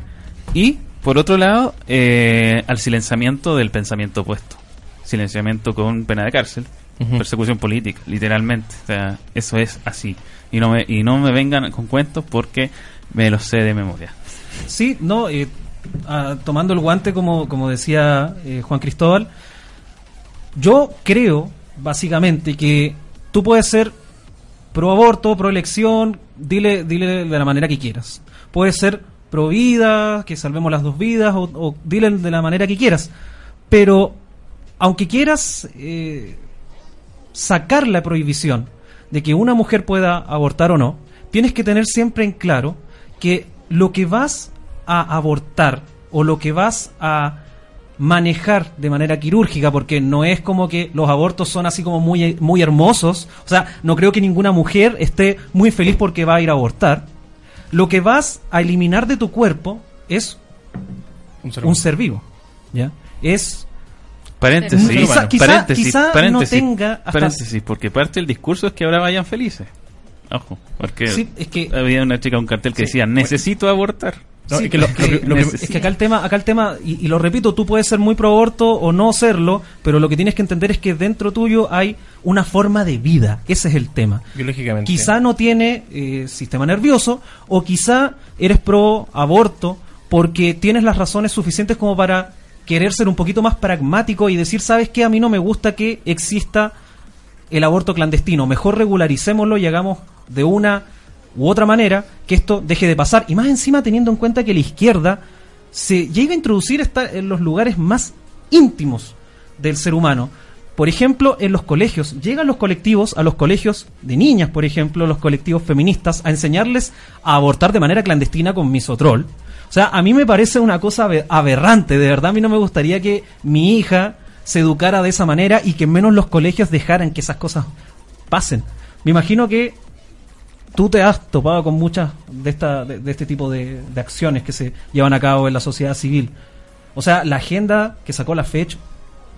Speaker 2: y, por otro lado, eh, al silenciamiento del pensamiento opuesto. Silenciamiento con pena de cárcel, persecución política, literalmente. O sea, eso es así. Y no me, y no me vengan con cuentos porque me los sé de memoria.
Speaker 1: Sí, no, eh, ah, tomando el guante, como, como decía eh, Juan Cristóbal, yo creo, básicamente, que tú puedes ser pro aborto, pro elección, dile, dile de la manera que quieras. Puedes ser pro vida, que salvemos las dos vidas, o, o dile de la manera que quieras. Pero, aunque quieras eh, sacar la prohibición de que una mujer pueda abortar o no, tienes que tener siempre en claro que lo que vas a abortar o lo que vas a manejar de manera quirúrgica, porque no es como que los abortos son así como muy, muy hermosos, o sea, no creo que ninguna mujer esté muy feliz porque va a ir a abortar, lo que vas a eliminar de tu cuerpo es
Speaker 3: Un ser
Speaker 1: un
Speaker 3: humano.
Speaker 1: ser vivo, ¿ya? Es
Speaker 2: Paréntesis,
Speaker 1: Quizá- quizá-
Speaker 2: paréntesis,
Speaker 1: quizá no tenga hasta-
Speaker 2: paréntesis, porque parte del discurso es que ahora vayan felices. Ojo, porque
Speaker 1: Sí, es que-
Speaker 2: había una chica, un cartel que decía, necesito abortar.
Speaker 3: No,
Speaker 1: Sí,
Speaker 3: es que lo-
Speaker 1: es
Speaker 3: lo que-
Speaker 1: que-
Speaker 3: lo que-
Speaker 1: es que acá el tema, acá el tema, y, y lo repito, tú puedes ser muy pro aborto o no serlo, pero lo que tienes que entender es que dentro tuyo hay una forma de vida. Ese es el tema.
Speaker 3: Biológicamente.
Speaker 1: Quizá no tiene eh, sistema nervioso, o quizá eres pro aborto porque tienes las razones suficientes como para querer ser un poquito más pragmático y decir, ¿sabes qué? A mí no me gusta que exista el aborto clandestino. Mejor regularicémoslo y hagamos de una u otra manera que esto deje de pasar. Y más encima teniendo en cuenta que la izquierda se llega a introducir esta- en los lugares más íntimos del ser humano. por ejemplo, en los colegios. Llegan los colectivos, a los colegios de niñas, por ejemplo, los colectivos feministas, a enseñarles a abortar de manera clandestina con misotrol. O sea, a mí me parece una cosa aberrante, de verdad a mí no me gustaría que mi hija se educara de esa manera y que menos los colegios dejaran que esas cosas pasen. Me imagino que tú te has topado con muchas de, esta, de, este tipo de, acciones que se llevan a cabo en la sociedad civil. O sea, la agenda que sacó la fecha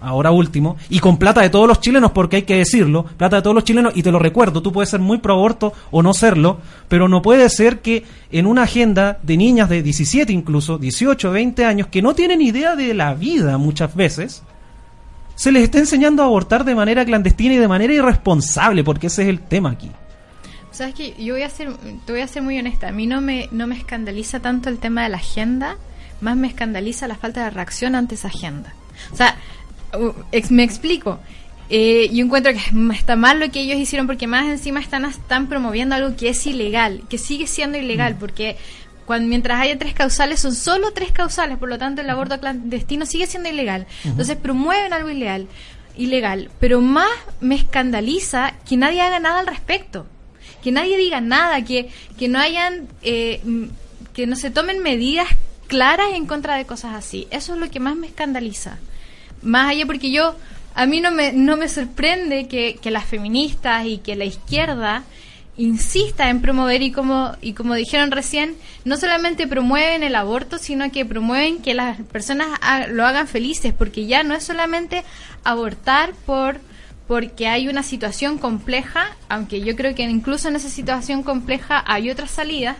Speaker 1: ahora último, y con plata de todos los chilenos, porque hay que decirlo, plata de todos los chilenos, y te lo recuerdo, tú puedes ser muy pro aborto o no serlo, pero no puede ser que en una agenda de niñas de 17 incluso, 18, 20 años, que no tienen idea de la vida muchas veces, se les esté enseñando a abortar de manera clandestina y de manera irresponsable, porque ese es el tema aquí.
Speaker 4: Sabes que yo voy a ser, te voy a ser muy honesta, a mí no me, no me escandaliza tanto el tema de la agenda, más me escandaliza la falta de reacción ante esa agenda. O sea, me explico. Eh, yo encuentro que está mal lo que ellos hicieron porque más encima están, están promoviendo algo que es ilegal, que sigue siendo ilegal, mm. porque cuando, mientras haya tres causales, son solo tres causales, por lo tanto el aborto clandestino sigue siendo ilegal. Entonces promueven algo ilegal, ilegal. Pero más me escandaliza que nadie haga nada al respecto, que nadie diga nada, que, que no hayan, eh, que no se tomen medidas claras en contra de cosas así. Eso es lo que más me escandaliza más allá porque yo, a mí no me, no me sorprende que, que las feministas y que la izquierda insista en promover y como y como dijeron recién no solamente promueven el aborto sino que promueven que las personas lo hagan felices porque ya no es solamente abortar por porque hay una situación compleja aunque yo creo que incluso en esa situación compleja hay otras salidas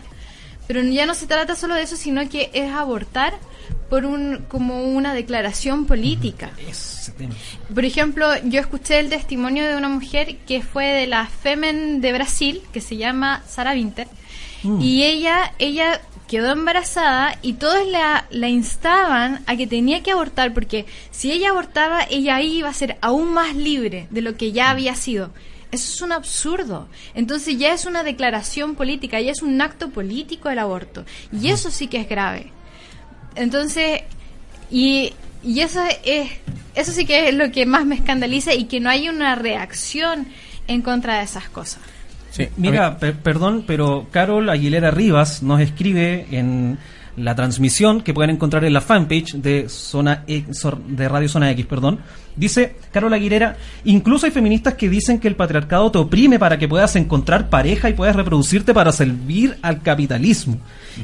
Speaker 4: pero ya no se trata solo de eso sino que es abortar por un como una declaración política. Por ejemplo, yo escuché el testimonio de una mujer que fue de la Femen de Brasil, que se llama Sara Winter, mm. y ella ella quedó embarazada y todos la, la instaban a que tenía que abortar porque si ella abortaba, ella iba a ser aún más libre de lo que ya mm. había sido. Eso es un absurdo. Entonces ya es una declaración política, ya es un acto político el aborto. Y eso sí que es grave. Entonces, y, y eso es, eso sí que es lo que más me escandaliza y que no hay una reacción en contra de esas cosas.
Speaker 1: Sí, Mira, perdón, pero Carol Aguilera Rivas nos escribe en la transmisión que pueden encontrar en la fanpage de Zona de Radio Zona X, perdón. Dice Carol Aguilera, incluso hay feministas que dicen que el patriarcado te oprime para que puedas encontrar pareja y puedas reproducirte para servir al capitalismo.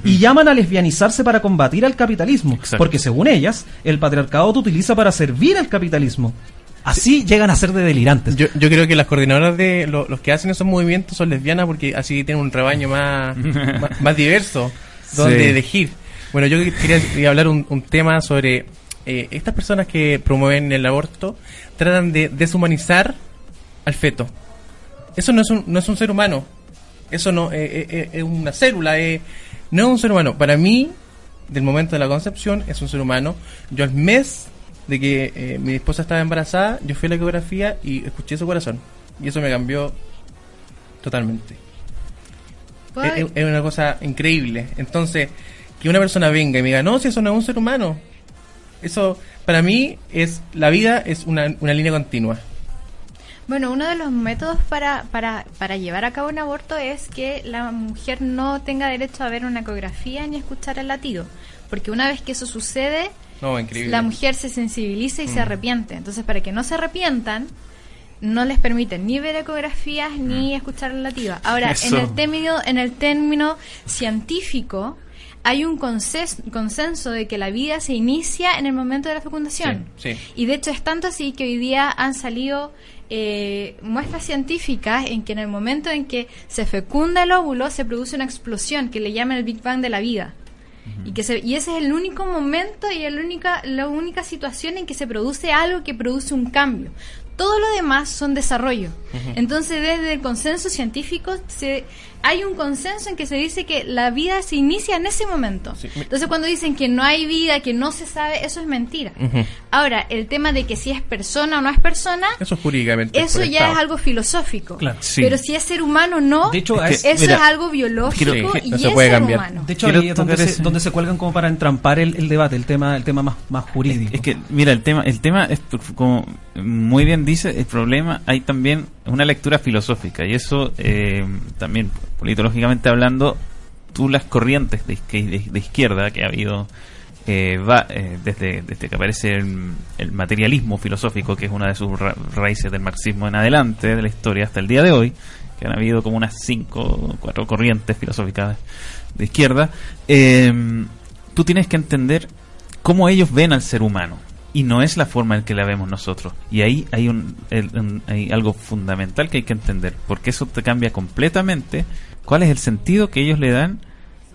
Speaker 1: Y llaman a lesbianizarse para combatir al capitalismo, porque según ellas, el patriarcado te utiliza para servir al capitalismo. Así llegan a ser de delirantes.
Speaker 3: Yo, creo que las coordinadoras de los que hacen esos movimientos son lesbianas porque así tienen un rebaño más, [LAUGHS] más diverso donde elegir. Bueno, yo quería hablar un, tema sobre eh, estas personas que promueven el aborto, tratan de deshumanizar al feto. Eso no es un, no es un ser humano. Eso no eh, eh, es una célula. no es un ser humano. Para mí, del momento de la concepción, es un ser humano. Yo al mes de que mi esposa estaba embarazada, yo fui a la ecografía y escuché su corazón. Y eso me cambió totalmente. Es, una cosa increíble. Entonces, que una persona venga y me diga, no, si eso no es un ser humano. Eso, para mí, es la vida es una, una línea continua.
Speaker 4: Bueno, uno de los métodos para, para, para llevar a cabo un aborto es que la mujer no tenga derecho a ver una ecografía ni escuchar el latido. Porque una vez que eso sucede, la mujer se sensibiliza y se mm. arrepiente. Entonces, para que no se arrepientan, no les permiten ni ver ecografías ni mm. escuchar el latido. Ahora, en el término, en el término científico, hay un consenso de que la vida se inicia en el momento de la fecundación. Y de hecho es tanto así que hoy día han salido eh, muestras científicas en que en el momento en que se fecunda el óvulo se produce una explosión que le llaman el Big Bang de la vida. Y, que y ese es el único momento y el única, la única situación en que se produce algo que produce un cambio. Todo lo demás son desarrollo. Entonces, desde el consenso científico se hay un consenso en que se dice que la vida se inicia en ese momento. Entonces cuando dicen que no hay vida, que no se sabe, eso es mentira. Ahora, el tema de que si es persona o no es persona,
Speaker 3: eso jurídicamente.
Speaker 4: Eso ya es algo filosófico. Pero si es ser humano no, de hecho, eso es algo biológico y es ser humano.
Speaker 1: De hecho, ahí es donde se, donde se, cuelgan como para entrampar el, debate, el tema el tema más, más jurídico.
Speaker 2: Es que, mira, el tema el tema es como muy bien dice, el problema, hay también una lectura filosófica y eso eh, también, politológicamente hablando, tú las corrientes de, de izquierda que ha habido eh, va eh, desde, desde, que aparece el, materialismo filosófico, que es una de sus raíces del marxismo en adelante de la historia hasta el día de hoy, que han habido como unas cinco cuatro corrientes filosóficas de izquierda, eh, tú tienes que entender cómo ellos ven al ser humano y no es la forma en que la vemos nosotros. Y ahí hay, un, hay algo fundamental que hay que entender, porque eso te cambia completamente cuál es el sentido que ellos le dan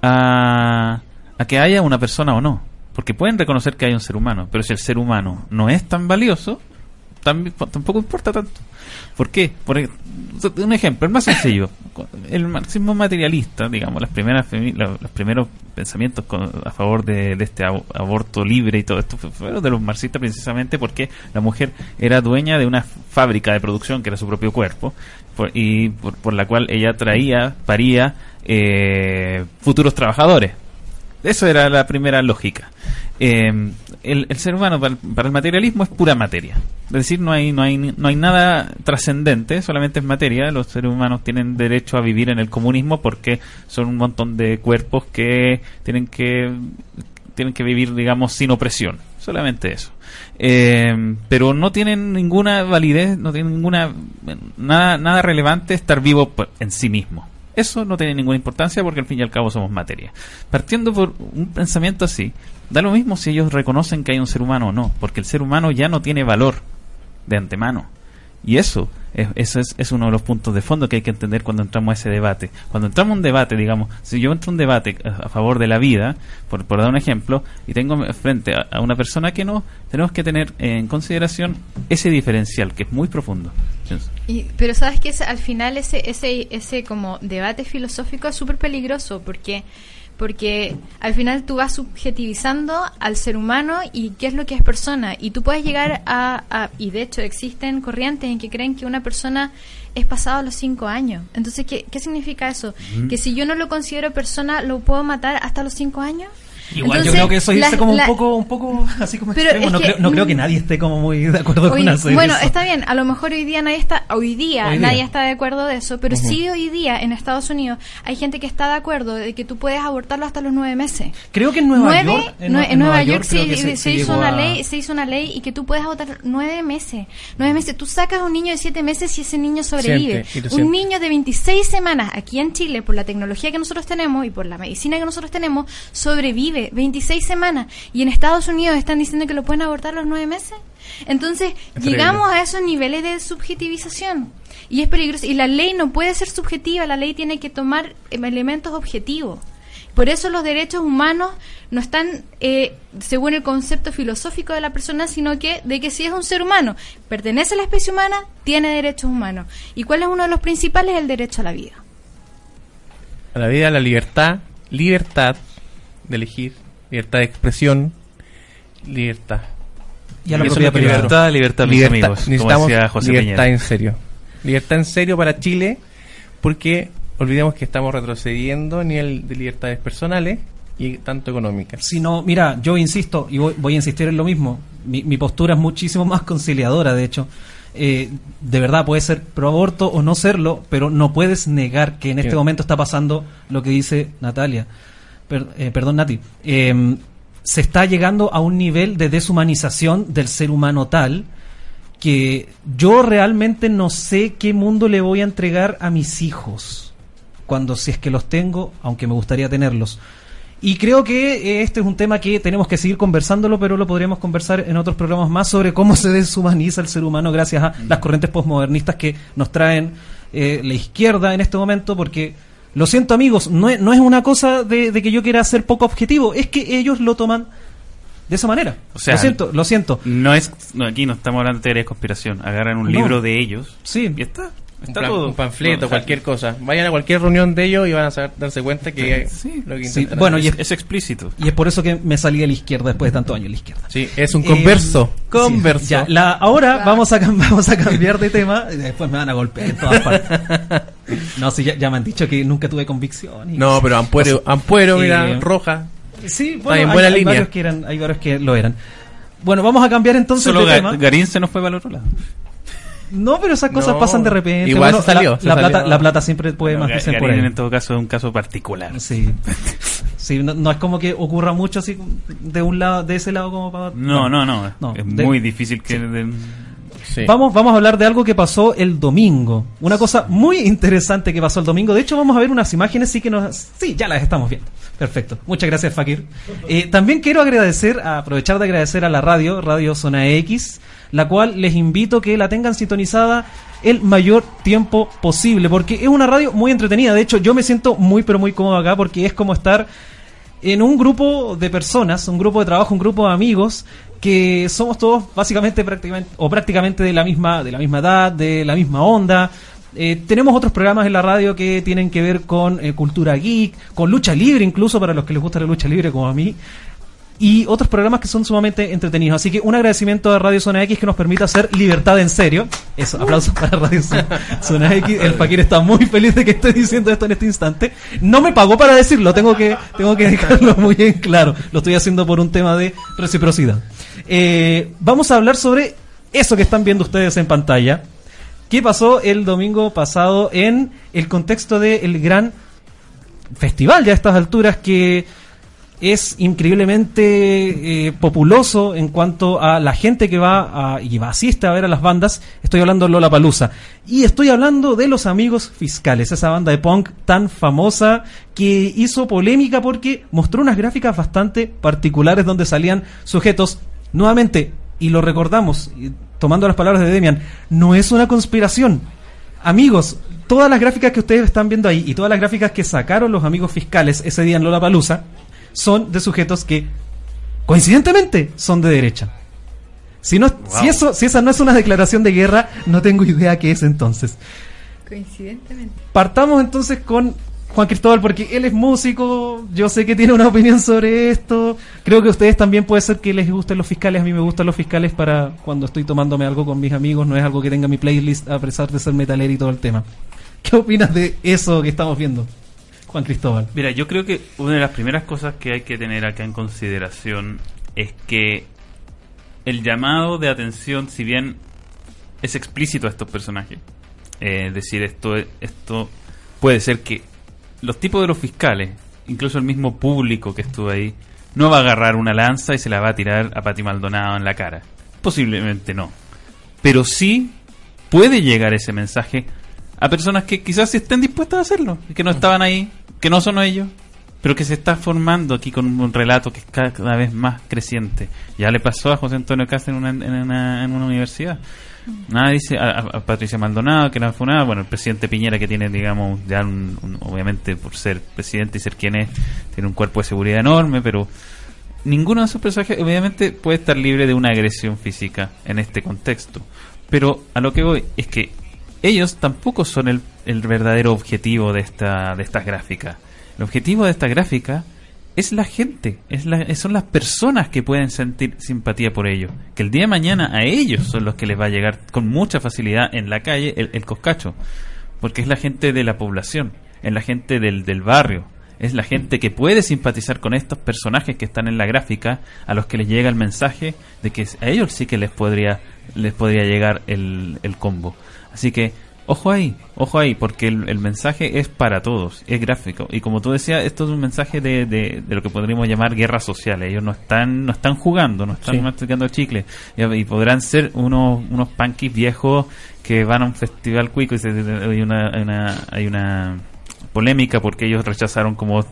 Speaker 2: a, a que haya una persona o no. Porque pueden reconocer que hay un ser humano, pero si el ser humano no es tan valioso, tampoco importa tanto. ¿Por qué? Por un ejemplo, el más sencillo. El marxismo materialista, digamos, las primeras los, primeros pensamientos a favor de, este aborto libre y todo esto fueron de los marxistas precisamente porque la mujer era dueña de una fábrica de producción que era su propio cuerpo y por, la cual ella traía, paría eh, futuros trabajadores eso era la primera lógica. Eh, el, ser humano para el, materialismo es pura materia. Es decir, no hay, no hay, no hay nada trascendente, solamente es materia. Los seres humanos tienen derecho a vivir en el comunismo porque son un montón de cuerpos que tienen que, tienen que vivir, digamos, sin opresión. Solamente eso. Eh, pero no tienen ninguna validez, no tienen ninguna, nada, nada relevante estar vivo en sí mismo. Eso no tiene ninguna importancia porque al fin y al cabo somos materia. Partiendo por un pensamiento así, da lo mismo si ellos reconocen que hay un ser humano o no, porque el ser humano ya no tiene valor de antemano. Y eso, es, es, uno de los puntos de fondo que hay que entender cuando entramos a ese debate. Cuando entramos a un debate, digamos, si yo entro a un debate a, favor de la vida, por, por dar un ejemplo, y tengo frente a, una persona que no, tenemos que tener en consideración ese diferencial, que es muy profundo.
Speaker 4: pero sabes que al final ese, ese, ese como debate filosófico es súper peligroso, porque porque al final tú vas subjetivizando al ser humano y qué es lo que es persona. Y tú puedes llegar a, y de hecho existen corrientes en que creen que una persona es pasado a los cinco años. Entonces, ¿qué, qué significa eso? Que si yo no lo considero persona, ¿lo puedo matar hasta los cinco años?
Speaker 1: Igual yo creo que eso irse como un poco un poco así como extremo. No, creo, no creo que nadie esté como muy de acuerdo con eso.
Speaker 4: Bueno, está bien, a lo mejor hoy día nadie está hoy día, nadie está de acuerdo de eso, pero sí hoy día en Estados Unidos hay gente que está de acuerdo de que tú puedes abortarlo hasta los nueve meses.
Speaker 1: Creo que en Nueva York
Speaker 4: en, Nueva, York, se, hizo una ley, se hizo una ley y que tú puedes abortar nueve meses. Nueve meses. Tú sacas a un niño de siete meses y ese niño sobrevive. un niño de 26 semanas aquí en Chile por la tecnología que nosotros tenemos y por la medicina que nosotros tenemos sobrevive 26 semanas y en Estados Unidos están diciendo que lo pueden abortar los nueve meses. Entonces, llegamos a esos niveles de subjetivización. Y es peligroso. Y la ley no puede ser subjetiva, la ley tiene que tomar elementos objetivos. Por eso los derechos humanos no están eh, según el concepto filosófico de la persona, sino que de que si es un ser humano, pertenece a la especie humana, tiene derechos humanos. ¿Y cuál es uno de los principales? El derecho a la vida.
Speaker 3: A la vida, a la libertad, libertad de elegir libertad de expresión, libertad.
Speaker 1: Y a la propia
Speaker 2: libertad, libertad, mis amigos,
Speaker 3: necesitamos libertad en serio. Libertad en serio para Chile, porque olvidemos que estamos retrocediendo a nivel de libertades personales y tanto económicas.
Speaker 1: Si no, mira, yo insisto, y voy, a insistir en lo mismo, mi, postura es muchísimo [LAUGHS] más conciliadora, de hecho. Eh, de verdad puede ser pro aborto o no serlo, pero no puedes negar que en este momento está pasando lo que dice Natalia. Eh, perdón Nati, em, se está llegando a un nivel de deshumanización del ser humano tal que yo realmente no sé qué mundo le voy a entregar a mis hijos cuando si es que los tengo, aunque me gustaría tenerlos. Y creo que eh, este es un tema que tenemos que seguir conversándolo, pero lo podríamos conversar en otros programas más sobre cómo se deshumaniza el ser humano gracias a las corrientes postmodernistas que nos traen eh, la izquierda en este momento, porque lo siento amigos, no es, no es una cosa de, que yo quiera ser poco objetivo, es que ellos lo toman de esa manera. O sea, lo siento, lo siento.
Speaker 2: No es, aquí no estamos hablando de teoría de conspiración. Agarran un libro de ellos.
Speaker 1: Sí.
Speaker 2: Y está. Está
Speaker 3: un,
Speaker 2: todo.
Speaker 3: un panfleto, cualquier cosa. Vayan a cualquier reunión de ellos y van a darse cuenta que,
Speaker 2: sí, lo que Bueno, y es, explícito.
Speaker 1: Y es por eso que me salí a la izquierda después de tanto años a la izquierda.
Speaker 3: Sí, es un converso.
Speaker 1: Eh, converso. la, ahora vamos, a, [LAUGHS] vamos a cambiar de tema. Y después me van a golpear en todas partes. [LAUGHS] no, sí, ya, me han dicho que nunca tuve convicción.
Speaker 3: no, pero Ampuero, Ampuero mira, eh, roja.
Speaker 1: Sí, bueno, hay, buena hay varios que eran, hay varios que lo eran. Bueno, vamos a cambiar entonces
Speaker 2: Solo de tema. Garín se nos fue para el otro lado.
Speaker 1: No, pero esas cosas
Speaker 3: No,
Speaker 1: pasan de repente.
Speaker 3: igual se salió,
Speaker 1: la,
Speaker 3: se
Speaker 1: la
Speaker 3: salió.
Speaker 1: plata, la plata siempre puede
Speaker 2: Bueno,
Speaker 1: más por ahí.
Speaker 2: en todo caso es un caso particular.
Speaker 1: Sí. Sí, no, no es como que ocurra mucho así de un lado, de ese lado como para.
Speaker 2: No, no, no.
Speaker 1: No,
Speaker 2: es
Speaker 1: de-
Speaker 2: muy difícil que... de-
Speaker 3: Sí.
Speaker 1: Vamos, vamos a hablar de algo que pasó el domingo. Una cosa muy interesante que pasó el domingo. De hecho, vamos a ver unas imágenes, sí que nos. Sí, ya las estamos viendo. Perfecto. Muchas gracias, Fakir. Eh, también quiero agradecer, aprovechar de agradecer a la radio, Radio Zona X, la cual les invito que la tengan sintonizada el mayor tiempo posible, porque es una radio muy entretenida. De hecho, yo me siento muy, pero muy cómodo acá, porque es como estar en un grupo de personas, un grupo de trabajo, un grupo de amigos que somos todos básicamente prácticamente o prácticamente de la misma de la misma edad, de la misma onda. Eh, tenemos otros programas en la radio que tienen que ver con eh, cultura geek, con lucha libre incluso para los que les gusta la lucha libre como a mí y otros programas que son sumamente entretenidos. Así que un agradecimiento a Radio Zona X que nos permite hacer libertad en serio. Eso, aplausos para Radio [LAUGHS] Zona, X. El Fakir está muy feliz de que estoy diciendo esto en este instante. No me pagó para decirlo, tengo que, tengo que [LAUGHS] dejarlo muy en claro. Lo estoy haciendo por un tema de reciprocidad. Eh, vamos a hablar sobre eso que están viendo ustedes en pantalla. ¿Qué pasó el domingo pasado en el contexto del gran festival ya a estas alturas que es increíblemente eh, populoso en cuanto a la gente que va a, y va asiste a ver a las bandas. Estoy hablando de Lola Palusa y estoy hablando de los Amigos Fiscales, esa banda de punk tan famosa que hizo polémica porque mostró unas gráficas bastante particulares donde salían sujetos nuevamente y lo recordamos tomando las palabras de Demian, no es una conspiración. Amigos, todas las gráficas que ustedes están viendo ahí y todas las gráficas que sacaron los amigos fiscales ese día en Lola Palusa son de sujetos que coincidentemente son de derecha. Si, no, si, eso, si esa no es una declaración de guerra, no tengo idea qué es entonces.
Speaker 4: Coincidentemente.
Speaker 1: Partamos entonces con Juan Cristóbal, porque él es músico, yo sé que tiene una opinión sobre esto. Creo que a ustedes también puede ser que les gusten los fiscales, a mí me gustan los fiscales para cuando estoy tomándome algo con mis amigos, no es algo que tenga en mi playlist a pesar de ser metalero y todo el tema. ¿Qué opinas de eso que estamos viendo, Juan Cristóbal?
Speaker 2: Mira, yo creo que una de las primeras cosas que hay que tener acá en consideración es que el llamado de atención, si bien es explícito a estos personajes, eh, decir, esto, esto puede ser que los tipos de los fiscales, incluso el mismo público que estuvo ahí, no va a agarrar una lanza y se la va a tirar a Pati Maldonado en la cara. Posiblemente no. Pero sí puede llegar ese mensaje a personas que quizás estén dispuestas a hacerlo, que no estaban ahí, que no son ellos, pero que se está formando aquí con un relato que es cada vez más creciente. Ya le pasó a José Antonio Castro en una, en una, en una universidad. Nada dice a, Patricia Maldonado que la funada, bueno, el presidente Piñera que tiene, digamos, ya un- un- obviamente por ser presidente y ser quien es, tiene un cuerpo de seguridad enorme, pero ninguno de esos personajes obviamente puede estar libre de una agresión física en este contexto. Pero a lo que voy es que ellos tampoco son el, el verdadero objetivo de esta de estas gráficas. El objetivo de esta gráfica es la gente, es la, son las personas que pueden sentir simpatía por ellos. Que el día de mañana a ellos son los que les va a llegar con mucha facilidad en la calle el, el coscacho. Porque es la gente de la población, es la gente del, del barrio, es la gente que puede simpatizar con estos personajes que están en la gráfica, a los que les llega el mensaje de que a ellos sí que les podría, les podría llegar el, el combo. Así que, ojo ahí, ojo ahí, porque el, el mensaje es para todos, es gráfico. Y como tú decías, esto es un mensaje de, de, de lo que podríamos llamar guerra social. Ellos no están, no están jugando, no están
Speaker 3: Sí.
Speaker 2: masticando chicle. Y, y podrán ser unos, unos punkis viejos que van a un festival cuico y se- hay una, hay una, hay una polémica porque ellos rechazaron como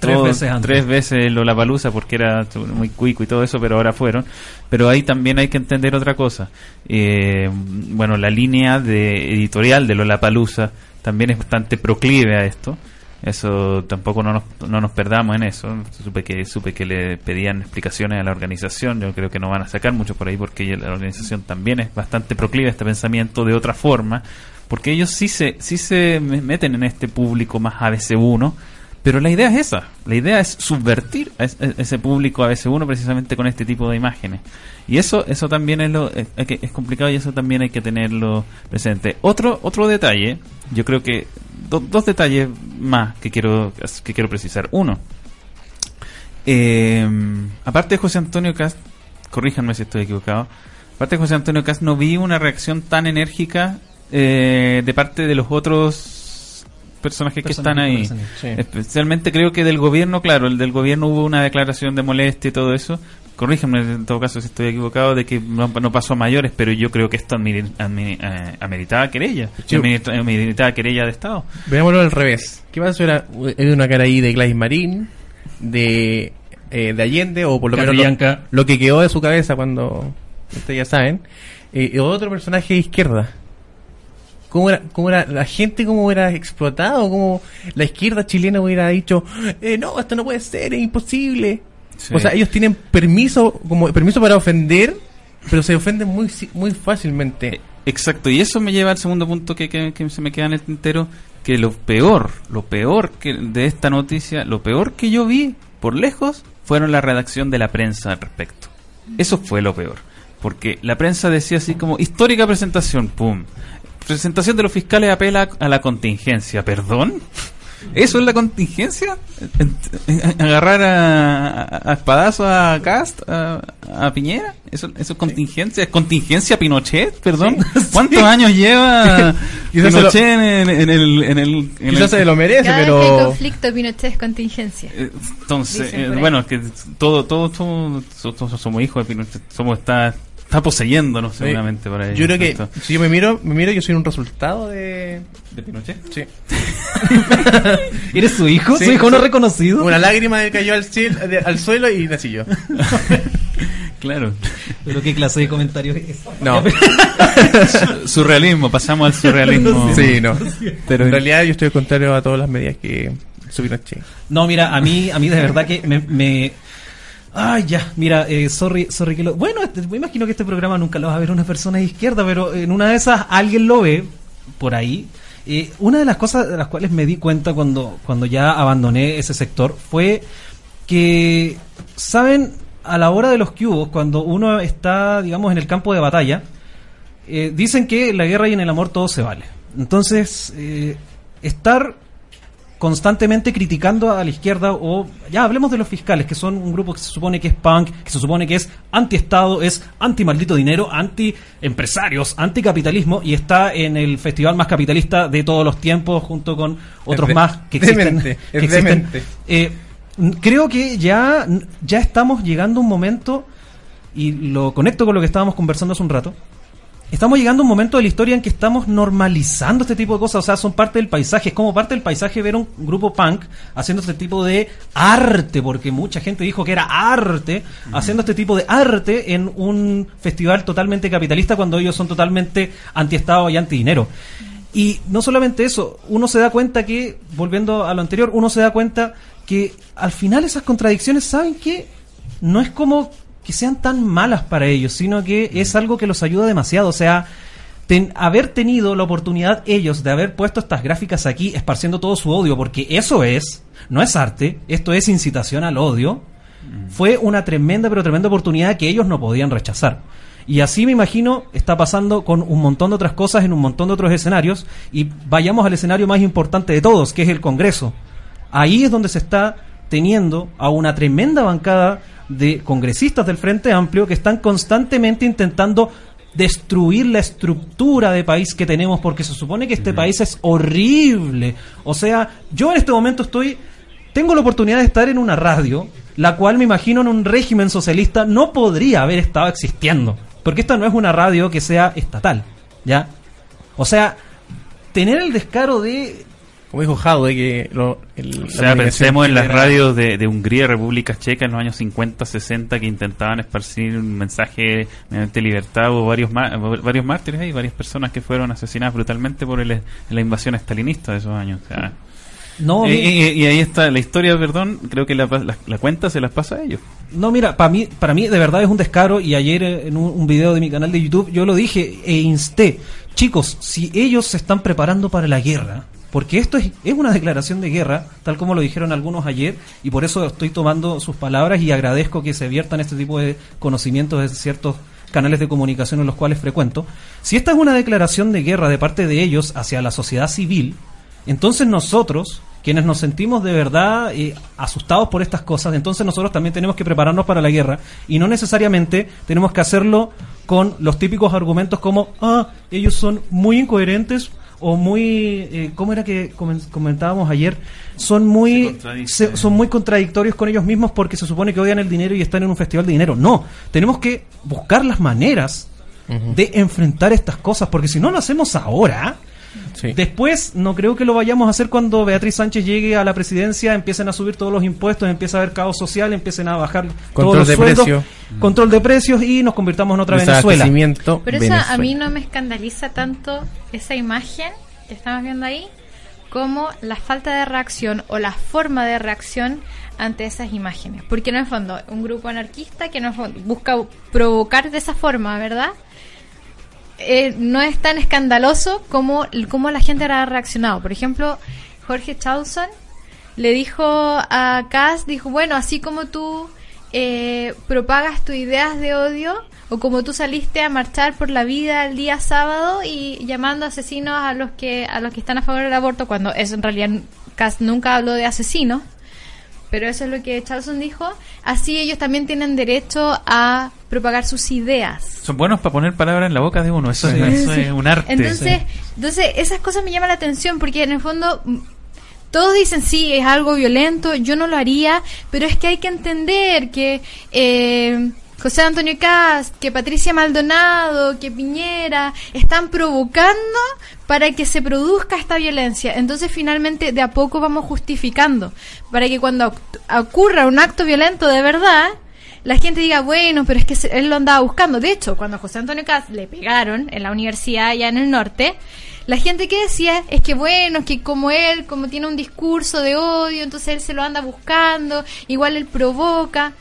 Speaker 1: Tres
Speaker 2: todo-
Speaker 1: veces antes.
Speaker 2: tres veces Lollapalooza porque era muy cuico y todo eso, pero ahora fueron. Pero ahí también hay que entender otra cosa. Eh, bueno, la línea de editorial de Lollapalooza también es bastante proclive a esto. Eso tampoco no nos, no nos perdamos en eso. Supe que supe que le pedían explicaciones a la organización. Yo creo que no van a sacar mucho por ahí porque la organización también es bastante proclive a este pensamiento de otra forma, porque ellos sí se sí se me- meten en este público más ABC1 pero la idea es esa, la idea es subvertir a a ese público a veces uno precisamente con este tipo de imágenes. Y eso eso también es lo es, es complicado y eso también hay que tenerlo presente. Otro otro detalle, yo creo que do- dos detalles más que quiero que quiero precisar. Uno, eh, aparte de José Antonio Cast, corríjanme si estoy equivocado, Aparte de José Antonio Cast, no vi una reacción tan enérgica eh, de parte de los otros personajes que están ahí.
Speaker 3: Sí.
Speaker 2: Especialmente creo que del gobierno, claro, el del gobierno hubo una declaración de molestia y todo eso. Corrígeme en todo caso si estoy equivocado de que no, no pasó a mayores, pero yo creo que esto admiri- admi- eh, ameritaba querella.
Speaker 3: Sí.
Speaker 2: Ameritaba querella de Estado.
Speaker 3: Veámoslo al revés. ¿Qué pasó? Era, era una cara ahí de Gladys Marín, de, eh, de Allende, o por lo menos lo, lo que quedó de su cabeza cuando, ustedes ya saben. Eh, y otro personaje de izquierda. ¿Cómo era, cómo era la gente, cómo era explotado? ¿Cómo la izquierda chilena hubiera dicho, eh, no, esto no puede ser, es imposible?
Speaker 2: Sí.
Speaker 3: O sea, ellos tienen permiso, como permiso para ofender, pero se ofenden muy, muy fácilmente.
Speaker 2: Exacto, y eso me lleva al segundo punto que, que- que se me queda en el tintero, que lo peor, lo peor que de esta noticia, lo peor que yo vi por lejos fueron la redacción de la prensa al respecto. Eso fue lo peor, porque la prensa decía así como histórica presentación, pum. Presentación de los fiscales apela a la contingencia, ¿perdón? ¿Eso es la contingencia? ¿Agarrar a, a, a espadazo a Cast, a, a Piñera? ¿Eso, ¿Eso es contingencia? ¿Es contingencia Pinochet? ¿Perdón? [LAUGHS] ¿Cuántos años lleva [LAUGHS]
Speaker 3: lo-
Speaker 2: Pinochet en, el- en el... En el, en
Speaker 3: Quizás
Speaker 2: el-
Speaker 3: se lo merece,
Speaker 4: Cada vez que hay
Speaker 3: pero...
Speaker 4: conflicto, Pinochet es contingencia.
Speaker 2: eh, Entonces, eh, bueno, es que todo, todo, todo, todos somos hijos de Pinochet, somos, está, está poseyéndonos seguramente por ahí.
Speaker 3: Yo creo que
Speaker 2: Esto.
Speaker 3: si yo me miro, me miro, yo soy un resultado de,
Speaker 2: ¿De Pinochet?
Speaker 3: sí. [LAUGHS]
Speaker 1: ¿Eres su hijo?
Speaker 3: Sí,
Speaker 1: ¿Su hijo no reconocido?
Speaker 3: Una lágrima me cayó al, cielo, de- al suelo y nací yo. [LAUGHS]
Speaker 2: Claro.
Speaker 1: ¿Pero qué clase de comentario es?
Speaker 3: No, [LAUGHS]
Speaker 2: Surrealismo, pasamos al surrealismo.
Speaker 3: sí, no.
Speaker 2: Pero
Speaker 3: en realidad yo estoy contrario a todas las medidas que subieron Che.
Speaker 1: No, mira, a mí, a mí de verdad que me... me- Ay, ya, mira, eh, sorry, sorry que lo... Bueno, este- me imagino que este programa nunca lo va a ver una persona de izquierda, pero en una de esas alguien lo ve por ahí. Eh, una de las cosas de las cuales me di cuenta cuando, cuando ya abandoné ese sector fue que, ¿saben? A la hora de los cubos, cuando uno está, digamos, en el campo de batalla, eh, dicen que en la guerra y en el amor todo se vale. Entonces, eh, estar constantemente criticando a la izquierda o ya hablemos de los fiscales que son un grupo que se supone que es punk que se supone que es anti-estado es anti-maldito dinero anti-empresarios anticapitalismo y está en el festival más capitalista de todos los tiempos junto con otros
Speaker 3: de-
Speaker 1: más que existen,
Speaker 3: demente,
Speaker 1: que existen. Eh, creo que ya ya estamos llegando a un momento y lo conecto con lo que estábamos conversando hace un rato Estamos llegando a un momento de la historia en que estamos normalizando este tipo de cosas, o sea, son parte del paisaje, es como parte del paisaje ver un grupo punk haciendo este tipo de arte, porque mucha gente dijo que era arte, haciendo este tipo de arte en un festival totalmente capitalista cuando ellos son totalmente anti-estado y anti-dinero. Y no solamente eso, uno se da cuenta que, volviendo a lo anterior, uno se da cuenta que al final esas contradicciones, ¿saben qué? No es como que sean tan malas para ellos, sino que es algo que los ayuda demasiado. O sea, ten- haber tenido la oportunidad ellos de haber puesto estas gráficas aquí esparciendo todo su odio, porque eso es, no es arte, esto es incitación al odio, fue una tremenda, pero tremenda oportunidad que ellos no podían rechazar. Y así me imagino está pasando con un montón de otras cosas en un montón de otros escenarios y vayamos al escenario más importante de todos, que es el Congreso. Ahí es donde se está teniendo a una tremenda bancada de congresistas del Frente Amplio que están constantemente intentando destruir la estructura de país que tenemos porque se supone que este país es horrible. O sea, yo en este momento estoy tengo la oportunidad de estar en una radio, la cual me imagino en un régimen socialista no podría haber estado existiendo, porque esta no es una radio que sea estatal, ¿ya? O sea, tener el descaro de
Speaker 3: Como dijo Jaude, que lo, el,
Speaker 2: O sea, pensemos en las radios de, de Hungría República Checa en los años 50, 60 que intentaban esparcir un mensaje mediante libertad. Hubo varios, ma- varios mártires ahí, varias personas que fueron asesinadas brutalmente por el- la invasión estalinista de esos años. O sea,
Speaker 1: no
Speaker 2: y,
Speaker 1: mi-
Speaker 2: y- y ahí está la historia, perdón, creo que la, la- la cuenta se las pasa a ellos.
Speaker 1: No, mira, para mí, para mí de verdad es un descaro y ayer eh, en un, un video de mi canal de YouTube yo lo dije e insté, chicos, si ellos se están preparando para la guerra, porque esto es, es una declaración de guerra, tal como lo dijeron algunos ayer, y por eso estoy tomando sus palabras y agradezco que se viertan este tipo de conocimientos de ciertos canales de comunicación en los cuales frecuento. Si esta es una declaración de guerra de parte de ellos hacia la sociedad civil, entonces nosotros, quienes nos sentimos de verdad eh, asustados por estas cosas, entonces nosotros también tenemos que prepararnos para la guerra y no necesariamente tenemos que hacerlo con los típicos argumentos como, ah, ellos son muy incoherentes o muy, eh, ¿cómo era que comentábamos ayer? Son muy, son muy contradictorios con ellos mismos porque se supone que odian el dinero y están en un festival de dinero. No, tenemos que buscar las maneras de enfrentar estas cosas, porque si no lo hacemos ahora, Después, no creo que lo vayamos a hacer cuando Beatriz Sánchez llegue a la presidencia, empiecen a subir todos los impuestos, empieza a haber caos social, empiecen a bajar
Speaker 3: control todos los de precios,
Speaker 1: control de precios y nos convirtamos en otra Venezuela.
Speaker 4: Pero eso a mí no me escandaliza tanto esa imagen que estamos viendo ahí como la falta de reacción o la forma de reacción ante esas imágenes. Porque en el fondo, un grupo anarquista que no busca provocar de esa forma, ¿verdad? Eh, no es tan escandaloso como, la gente ha reaccionado. Por ejemplo, Jorge Chauson le dijo a Cass, dijo, bueno, así como tú eh, propagas tus ideas de odio, o como tú saliste a marchar por la vida el día sábado y llamando asesinos a los que a los que están a favor del aborto, cuando eso en realidad Cass nunca habló de asesinos, pero eso es lo que Charlson dijo, así ellos también tienen derecho a propagar sus ideas.
Speaker 2: Son buenos para poner palabras en la boca de uno, eso, es, un arte.
Speaker 4: Entonces, entonces, esas cosas me llaman la atención porque en el fondo mm, todos dicen sí, es algo violento, yo no lo haría, pero es que hay que entender que... Eh, José Antonio Cast, que Patricia Maldonado, que Piñera, están provocando para que se produzca esta violencia. Entonces finalmente de a poco vamos justificando, para que cuando ocurra un acto violento de verdad, la gente diga, bueno, pero es que él lo andaba buscando. De hecho, cuando a José Antonio Cast le pegaron en la universidad allá en el norte, la gente que decía es que bueno, es que como él, como tiene un discurso de odio, entonces él se lo anda buscando, igual él provoca.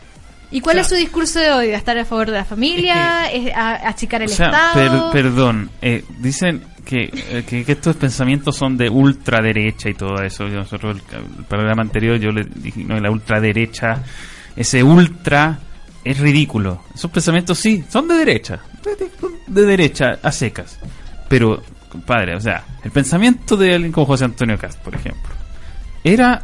Speaker 4: ¿Y cuál es su discurso de odio? ¿Estar a favor de la familia? Es ¿Achicar el Estado?
Speaker 2: perdón, eh, dicen eh, que, que, estos pensamientos son de ultraderecha y todo eso. Nosotros, el, programa anterior, yo le dije, no, la ultraderecha, ese ultra es ridículo. Esos pensamientos sí, son de derecha, de, derecha a secas. Pero, compadre, o sea, el pensamiento de alguien como José Antonio Cast, por ejemplo, era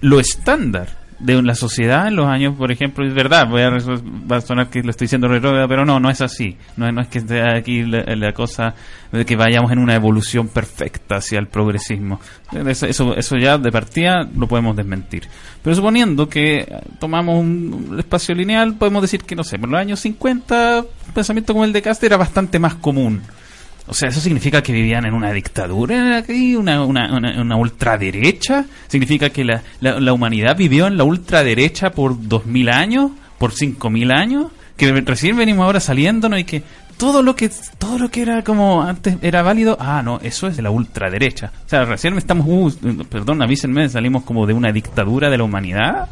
Speaker 2: lo estándar de la sociedad en los años, por ejemplo, es verdad, voy a, va a sonar que lo estoy diciendo pero no, no es así. No, no es que esté aquí la, cosa de que vayamos en una evolución perfecta hacia el progresismo. Eso, eso ya de partida lo podemos desmentir. Pero suponiendo que tomamos un espacio lineal, podemos decir que, no sé, por los años 50, un pensamiento como el de Cast era bastante más común. O sea, ¿eso significa que vivían en una dictadura aquí, una, una, una, ultraderecha? ¿Significa que la, la, humanidad vivió en la ultraderecha por dos mil años, por cinco mil años? Que recién venimos ahora saliéndonos y que todo lo que todo lo que era como antes era válido, ah, no, eso es de la ultraderecha. O sea, recién estamos, uh, perdón, avísenme, salimos como de una dictadura de la humanidad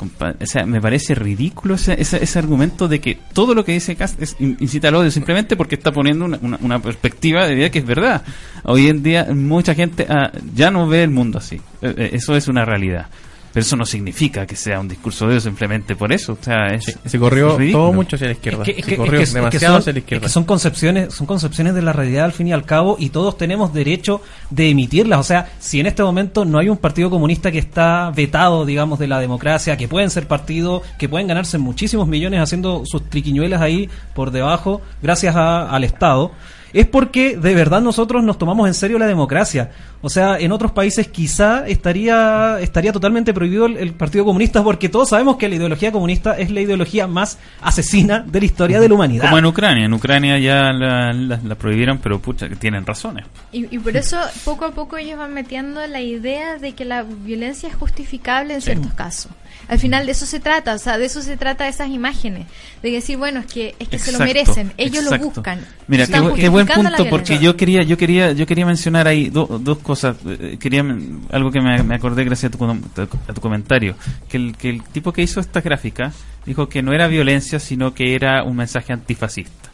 Speaker 2: o sea, me parece ridículo ese, ese, argumento de que todo lo que dice Cast es incita al odio simplemente porque está poniendo una, una, perspectiva de vida que es verdad. Hoy en día mucha gente ah, ya no ve el mundo así. Eh, eh, eso es una realidad. Pero eso no significa que sea un discurso de Dios simplemente por eso. O sea,
Speaker 3: se corrió todo mucho hacia la izquierda. se corrió demasiado hacia la izquierda.
Speaker 1: son concepciones, son concepciones de la realidad al fin y al cabo y todos tenemos derecho de emitirlas. O sea, si en este momento no hay un partido comunista que está vetado, digamos, de la democracia, que pueden ser partidos, que pueden ganarse muchísimos millones haciendo sus triquiñuelas ahí por debajo, gracias al Estado es porque de verdad nosotros nos tomamos en serio la democracia. O sea, en otros países quizá estaría, estaría totalmente prohibido el, Partido Comunista porque todos sabemos que la ideología comunista es la ideología más asesina de la historia de la humanidad.
Speaker 2: Como en Ucrania. En Ucrania ya la, prohibieron, pero pucha, que tienen razones.
Speaker 4: Y, y, por eso poco a poco ellos van metiendo la idea de que la violencia es justificable en ciertos casos. Al final de eso se trata, o sea, de eso se trata esas imágenes, de decir, bueno, es que es que se lo merecen, ellos lo buscan.
Speaker 2: Mira, qué, buen punto porque yo quería yo quería yo quería mencionar ahí dos cosas, eh, quería algo que me, acordé gracias a tu, a tu comentario, que el que el tipo que hizo esta gráfica dijo que no era violencia, sino que era un mensaje antifascista.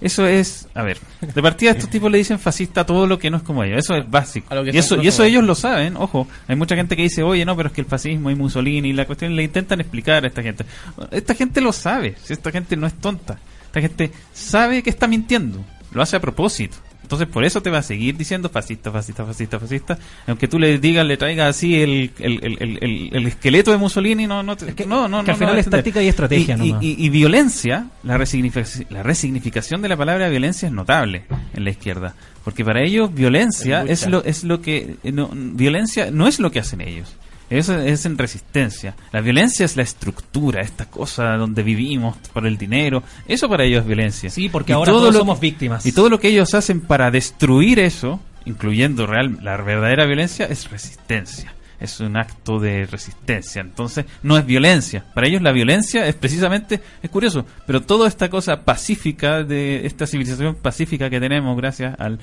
Speaker 2: Eso es, a ver, de partida estos tipos le dicen fascista a todo lo que no es como ellos, eso es básico. Y eso, y eso ellos lo saben, ojo, hay mucha gente que dice, oye, no, pero es que el fascismo y Mussolini y la cuestión le intentan explicar a esta gente. Esta gente lo sabe, esta gente no es tonta, esta gente sabe que está mintiendo, lo hace a propósito. Entonces por eso te va a seguir diciendo fascista, fascista, fascista, fascista. Aunque tú le digas, le traigas así el, el, el, el, el esqueleto de Mussolini, no, no, te,
Speaker 1: que,
Speaker 2: no, no,
Speaker 1: que al
Speaker 2: no
Speaker 1: final es táctica y estrategia
Speaker 2: Y,
Speaker 1: nomás.
Speaker 2: y- y violencia, la resignificación, la resignificación de la palabra violencia es notable en la izquierda. Porque para ellos violencia
Speaker 3: Es
Speaker 2: es, lo, es lo que... no, violencia no es lo que hacen ellos. Eso es en resistencia. La violencia es la estructura, esta cosa donde vivimos por el dinero. Eso para ellos es violencia.
Speaker 1: Sí, porque
Speaker 2: Y
Speaker 1: ahora
Speaker 2: todo
Speaker 1: todos
Speaker 2: lo
Speaker 1: somos víctimas.
Speaker 2: Y todo lo que ellos hacen para destruir eso, incluyendo real, la verdadera violencia, es resistencia. Es un acto de resistencia. Entonces, no es violencia. Para ellos la violencia es precisamente, es curioso, pero toda esta cosa pacífica, de esta civilización pacífica que tenemos gracias al,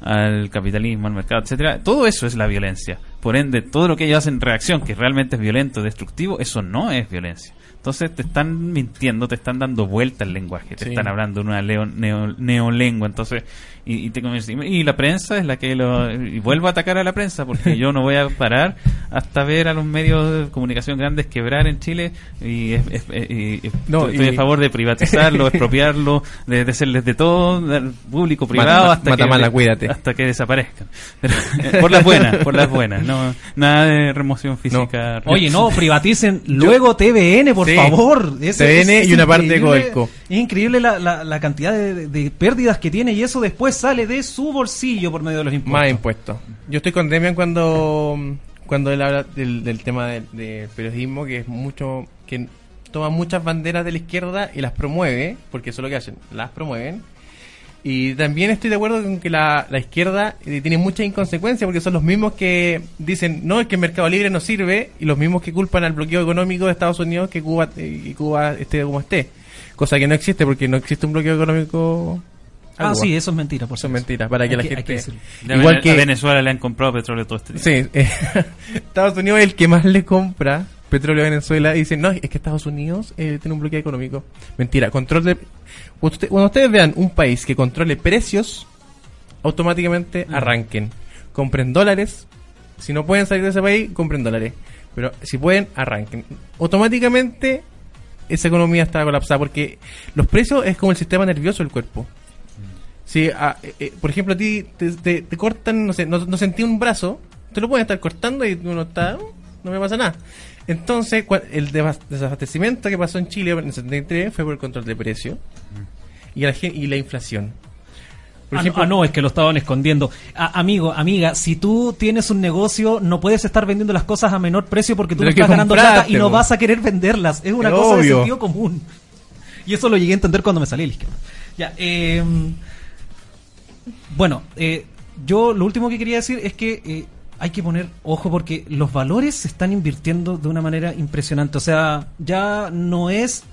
Speaker 2: al capitalismo, al mercado, etcétera, todo eso es la violencia. Por ende, todo lo que ellos hacen en reacción, que realmente es violento, destructivo, eso no es violencia. Entonces te están mintiendo, te están dando vuelta el lenguaje, te
Speaker 3: Sí.
Speaker 2: están hablando en una leo- neo- neolengua, entonces y, y te y la prensa es la que lo y vuelvo a atacar a la prensa porque yo no voy a parar hasta ver a los medios de comunicación grandes quebrar en Chile y, es- es- y- y
Speaker 3: No,
Speaker 2: estoy
Speaker 3: y-
Speaker 2: a favor de privatizarlo, [LAUGHS] expropiarlo, de, de hacerles de todo, del público privado
Speaker 3: Mata-
Speaker 2: hasta
Speaker 3: mata
Speaker 2: que
Speaker 3: mala, cuídate.
Speaker 2: hasta que desaparezcan. Pero, eh, [LAUGHS] por las buenas, por las buenas, no nada de remoción física.
Speaker 1: Oye, no, [LAUGHS] privaticen luego TVN, por
Speaker 3: Sí.
Speaker 1: favor. Es-
Speaker 3: TVN
Speaker 1: es-
Speaker 3: y una parte de
Speaker 1: increíble-
Speaker 3: Codelco.
Speaker 1: Es increíble la, la, la cantidad de, de pérdidas que tiene y eso después sale de su bolsillo por medio de los impuestos.
Speaker 3: Más impuestos. Yo estoy con Demian cuando, cuando él habla del, del tema del, del periodismo, que es mucho. que toma muchas banderas de la izquierda y las promueve, porque eso es lo que hacen, las promueven. Y también estoy de acuerdo con que la, la izquierda eh, tiene mucha inconsecuencia, porque son los mismos que dicen, no, es que el mercado libre no sirve, y los mismos que culpan al bloqueo económico de Estados Unidos que Cuba, eh, que Cuba esté como esté. Cosa que no existe, porque no existe un bloqueo económico. a
Speaker 1: Ah,
Speaker 3: Cuba.
Speaker 1: sí, eso es mentira, por
Speaker 3: Son
Speaker 1: si acaso.
Speaker 3: mentiras, para que
Speaker 1: Hay
Speaker 3: la
Speaker 1: que-
Speaker 3: gente...
Speaker 1: que
Speaker 3: Igual que-
Speaker 2: a Venezuela le han comprado petróleo todo este tiempo.
Speaker 3: Sí, eh, [LAUGHS] Estados Unidos es el que más le compra petróleo a Venezuela y dicen, no, es que Estados Unidos eh, tiene un bloqueo económico. Mentira, control de... Usted- cuando ustedes vean un país que controle precios, automáticamente arranquen. Compren dólares. Si no pueden salir de ese país, compren dólares. Pero si pueden, arranquen. Automáticamente esa economía está colapsada porque los precios es como el sistema nervioso del cuerpo. Si, ah, eh, eh, por ejemplo, a ti te, te- te cortan, no sé, no, no sentí un brazo, te lo pueden estar cortando y uno está, "Uh, no me pasa nada. Entonces, el desabastecimiento que pasó en Chile en el 73 fue por el control de precio y la, gen- y la inflación. Por
Speaker 1: Ah,
Speaker 3: ejemplo,
Speaker 1: no, ah, no, es que lo estaban escondiendo. Ah, amigo, amiga, si tú tienes un negocio, no puedes estar vendiendo las cosas a menor precio porque tú no estás ganando plata y no vas a querer venderlas. Es una
Speaker 3: Es
Speaker 1: cosa de sentido común. Y eso lo llegué a entender cuando me salí de la izquierda. Ya, eh, bueno, eh, yo lo último que quería decir es que eh, hay que poner ojo porque los valores se están invirtiendo de una manera impresionante. O sea, ya no es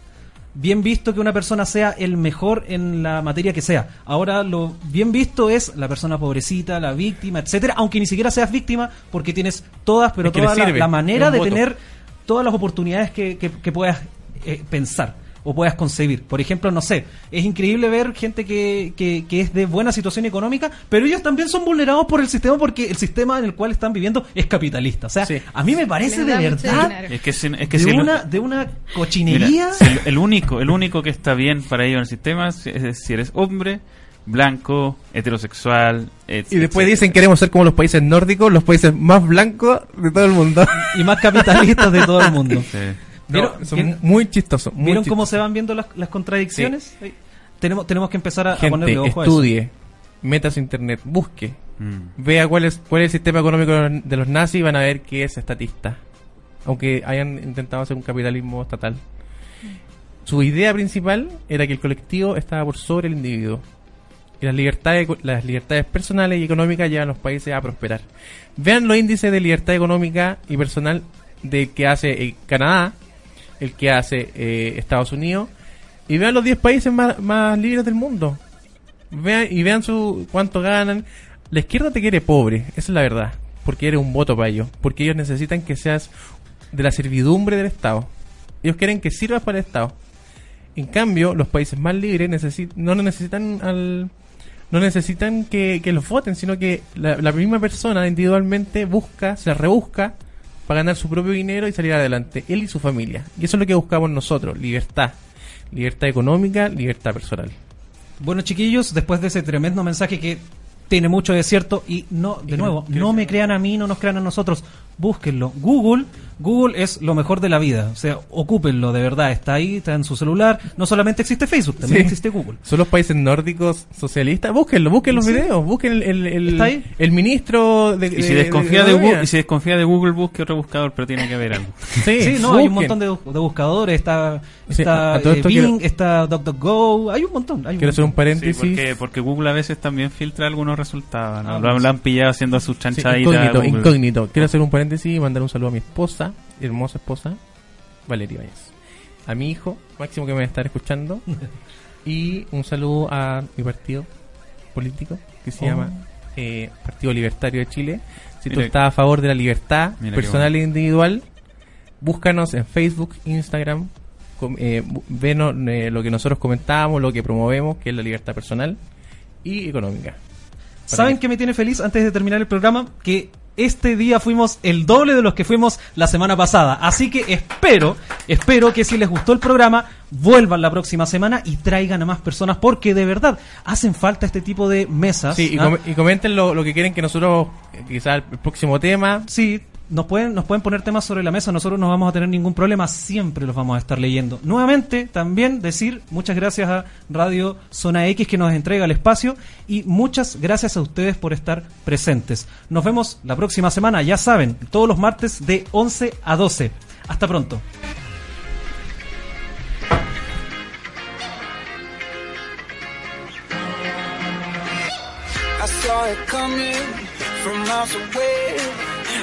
Speaker 1: bien visto que una persona sea el mejor en la materia que sea. Ahora lo bien visto es la persona pobrecita, la víctima, etcétera, aunque ni siquiera seas víctima porque tienes todas, pero
Speaker 3: Es que
Speaker 1: toda la, manera de
Speaker 3: voto.
Speaker 1: tener todas las oportunidades que, que- que puedas eh, pensar o puedas concebir. Por ejemplo, no sé, es increíble ver gente que, que, que es de buena situación económica, pero ellos también son vulnerados por el sistema porque el sistema en el cual están viviendo es capitalista. O sea,
Speaker 3: Sí.
Speaker 1: a mí me parece de verdad.
Speaker 2: Es que, si- es que
Speaker 1: de,
Speaker 2: si el-
Speaker 1: una, de una
Speaker 2: Mira,
Speaker 1: cochinería.
Speaker 2: si el, el único, el único que está bien para ellos en el sistema es, es si eres hombre, blanco, heterosexual, et-
Speaker 3: y después
Speaker 2: etcétera.
Speaker 3: dicen queremos ser como los países nórdicos, los países más blancos de todo el mundo. [LAUGHS]
Speaker 1: y más capitalistas de todo el mundo.
Speaker 2: Sí.
Speaker 1: ¿Vieron,
Speaker 3: No, son
Speaker 1: vieron-
Speaker 3: muy chistosos. muy
Speaker 1: vieron cómo se van viendo las, las contradicciones? Tenemos, tenemos que empezar a, a
Speaker 3: Gente,
Speaker 1: ponerle ojo a eso.
Speaker 3: estudie, metas internet, busque,
Speaker 2: Mm.
Speaker 3: vea cuál es, cuál es el sistema económico de los nazis y van a ver que es estatista. Aunque hayan intentado hacer un capitalismo estatal. Su idea principal era que el colectivo estaba por sobre el individuo. Y las libertades, las libertades personales y económicas llevan a los países a prosperar. Vean los índices de libertad económica y personal de que hace eh, Canadá, el que hace eh, Estados Unidos, y vean los 10 países más, libres del mundo. Vean, y vean su cuánto ganan. La izquierda te quiere pobre, esa es la verdad, porque eres un voto para ellos, porque ellos necesitan que seas de la servidumbre del Estado. Ellos quieren que sirvas para el Estado. En cambio, los países más libres necesi- no necesitan al no necesitan que, los voten, sino que la misma persona individualmente busca, se rebusca para ganar su propio dinero y salir adelante, él y su familia. Y eso es lo que buscamos nosotros, libertad. Libertad económica, libertad personal.
Speaker 1: Bueno, chiquillos, después de ese tremendo mensaje que tiene mucho desierto y no, de nuevo, no me crean a mí, no nos crean a nosotros, búsquenlo. Google, Google es lo mejor de la vida, o sea, ocúpenlo de verdad, está ahí, está en su celular, no solamente existe Facebook, también
Speaker 3: Sí.
Speaker 1: existe Google.
Speaker 3: Son los países nórdicos socialistas. Búsquenlo, busquen los
Speaker 1: Sí.
Speaker 3: videos, busquen el, el, el-
Speaker 1: ¿Está ahí?
Speaker 3: el ministro de.
Speaker 2: Y si desconfía de, Google, y si desconfía de Google, busque otro buscador, pero tiene que haber algo. [LAUGHS]
Speaker 3: Sí,
Speaker 1: Sí, no, hay un montón de, bu- de buscadores, está,
Speaker 3: Sí,
Speaker 1: está
Speaker 3: a- a todo
Speaker 1: eh, Bing,
Speaker 3: quiero-
Speaker 1: está DuckDuckGo, hay un montón. Hay un
Speaker 3: Quiero hacer un
Speaker 1: montón.
Speaker 2: Sí,
Speaker 3: paréntesis.
Speaker 2: porque, porque Google a veces también filtra algunos resultados. ¿no?
Speaker 1: Ah,
Speaker 2: lo, han-
Speaker 1: sí.
Speaker 2: lo han pillado haciendo sus
Speaker 3: Sí,
Speaker 2: chanchaditas.
Speaker 3: incógnito, incógnito. Quiero hacer un paréntesis y mandar un saludo a mi esposa, hermosa esposa, Valeria. A mi hijo, Máximo que me va a estar escuchando. [LAUGHS] y un saludo a mi partido político que se
Speaker 1: Oh.
Speaker 3: llama eh, Partido Libertario de Chile. Si tú
Speaker 2: Mira-
Speaker 3: estás a favor de la libertad personal e individual, búscanos en Facebook, Instagram, com- eh, venos eh, lo que nosotros comentábamos, lo que promovemos, que es la libertad personal y económica.
Speaker 1: ¿Saben qué me tiene feliz antes de terminar el programa? Que este día fuimos el doble de los que fuimos la semana pasada. Así que espero, espero que si les gustó el programa, vuelvan la próxima semana y traigan a más personas porque de verdad hacen falta este tipo de mesas.
Speaker 3: Sí, y,
Speaker 1: ¿ah?
Speaker 3: com- y comenten lo, lo que quieren que nosotros, eh, quizás el próximo tema.
Speaker 1: Sí, nos pueden, nos pueden poner temas sobre la mesa, nosotros no vamos a tener ningún problema, siempre los vamos a estar leyendo. Nuevamente, también decir muchas gracias a Radio Zona X que nos entrega el espacio y muchas gracias a ustedes por estar presentes. Nos vemos la próxima semana, ya saben, todos los martes de 11 a 12. Hasta pronto.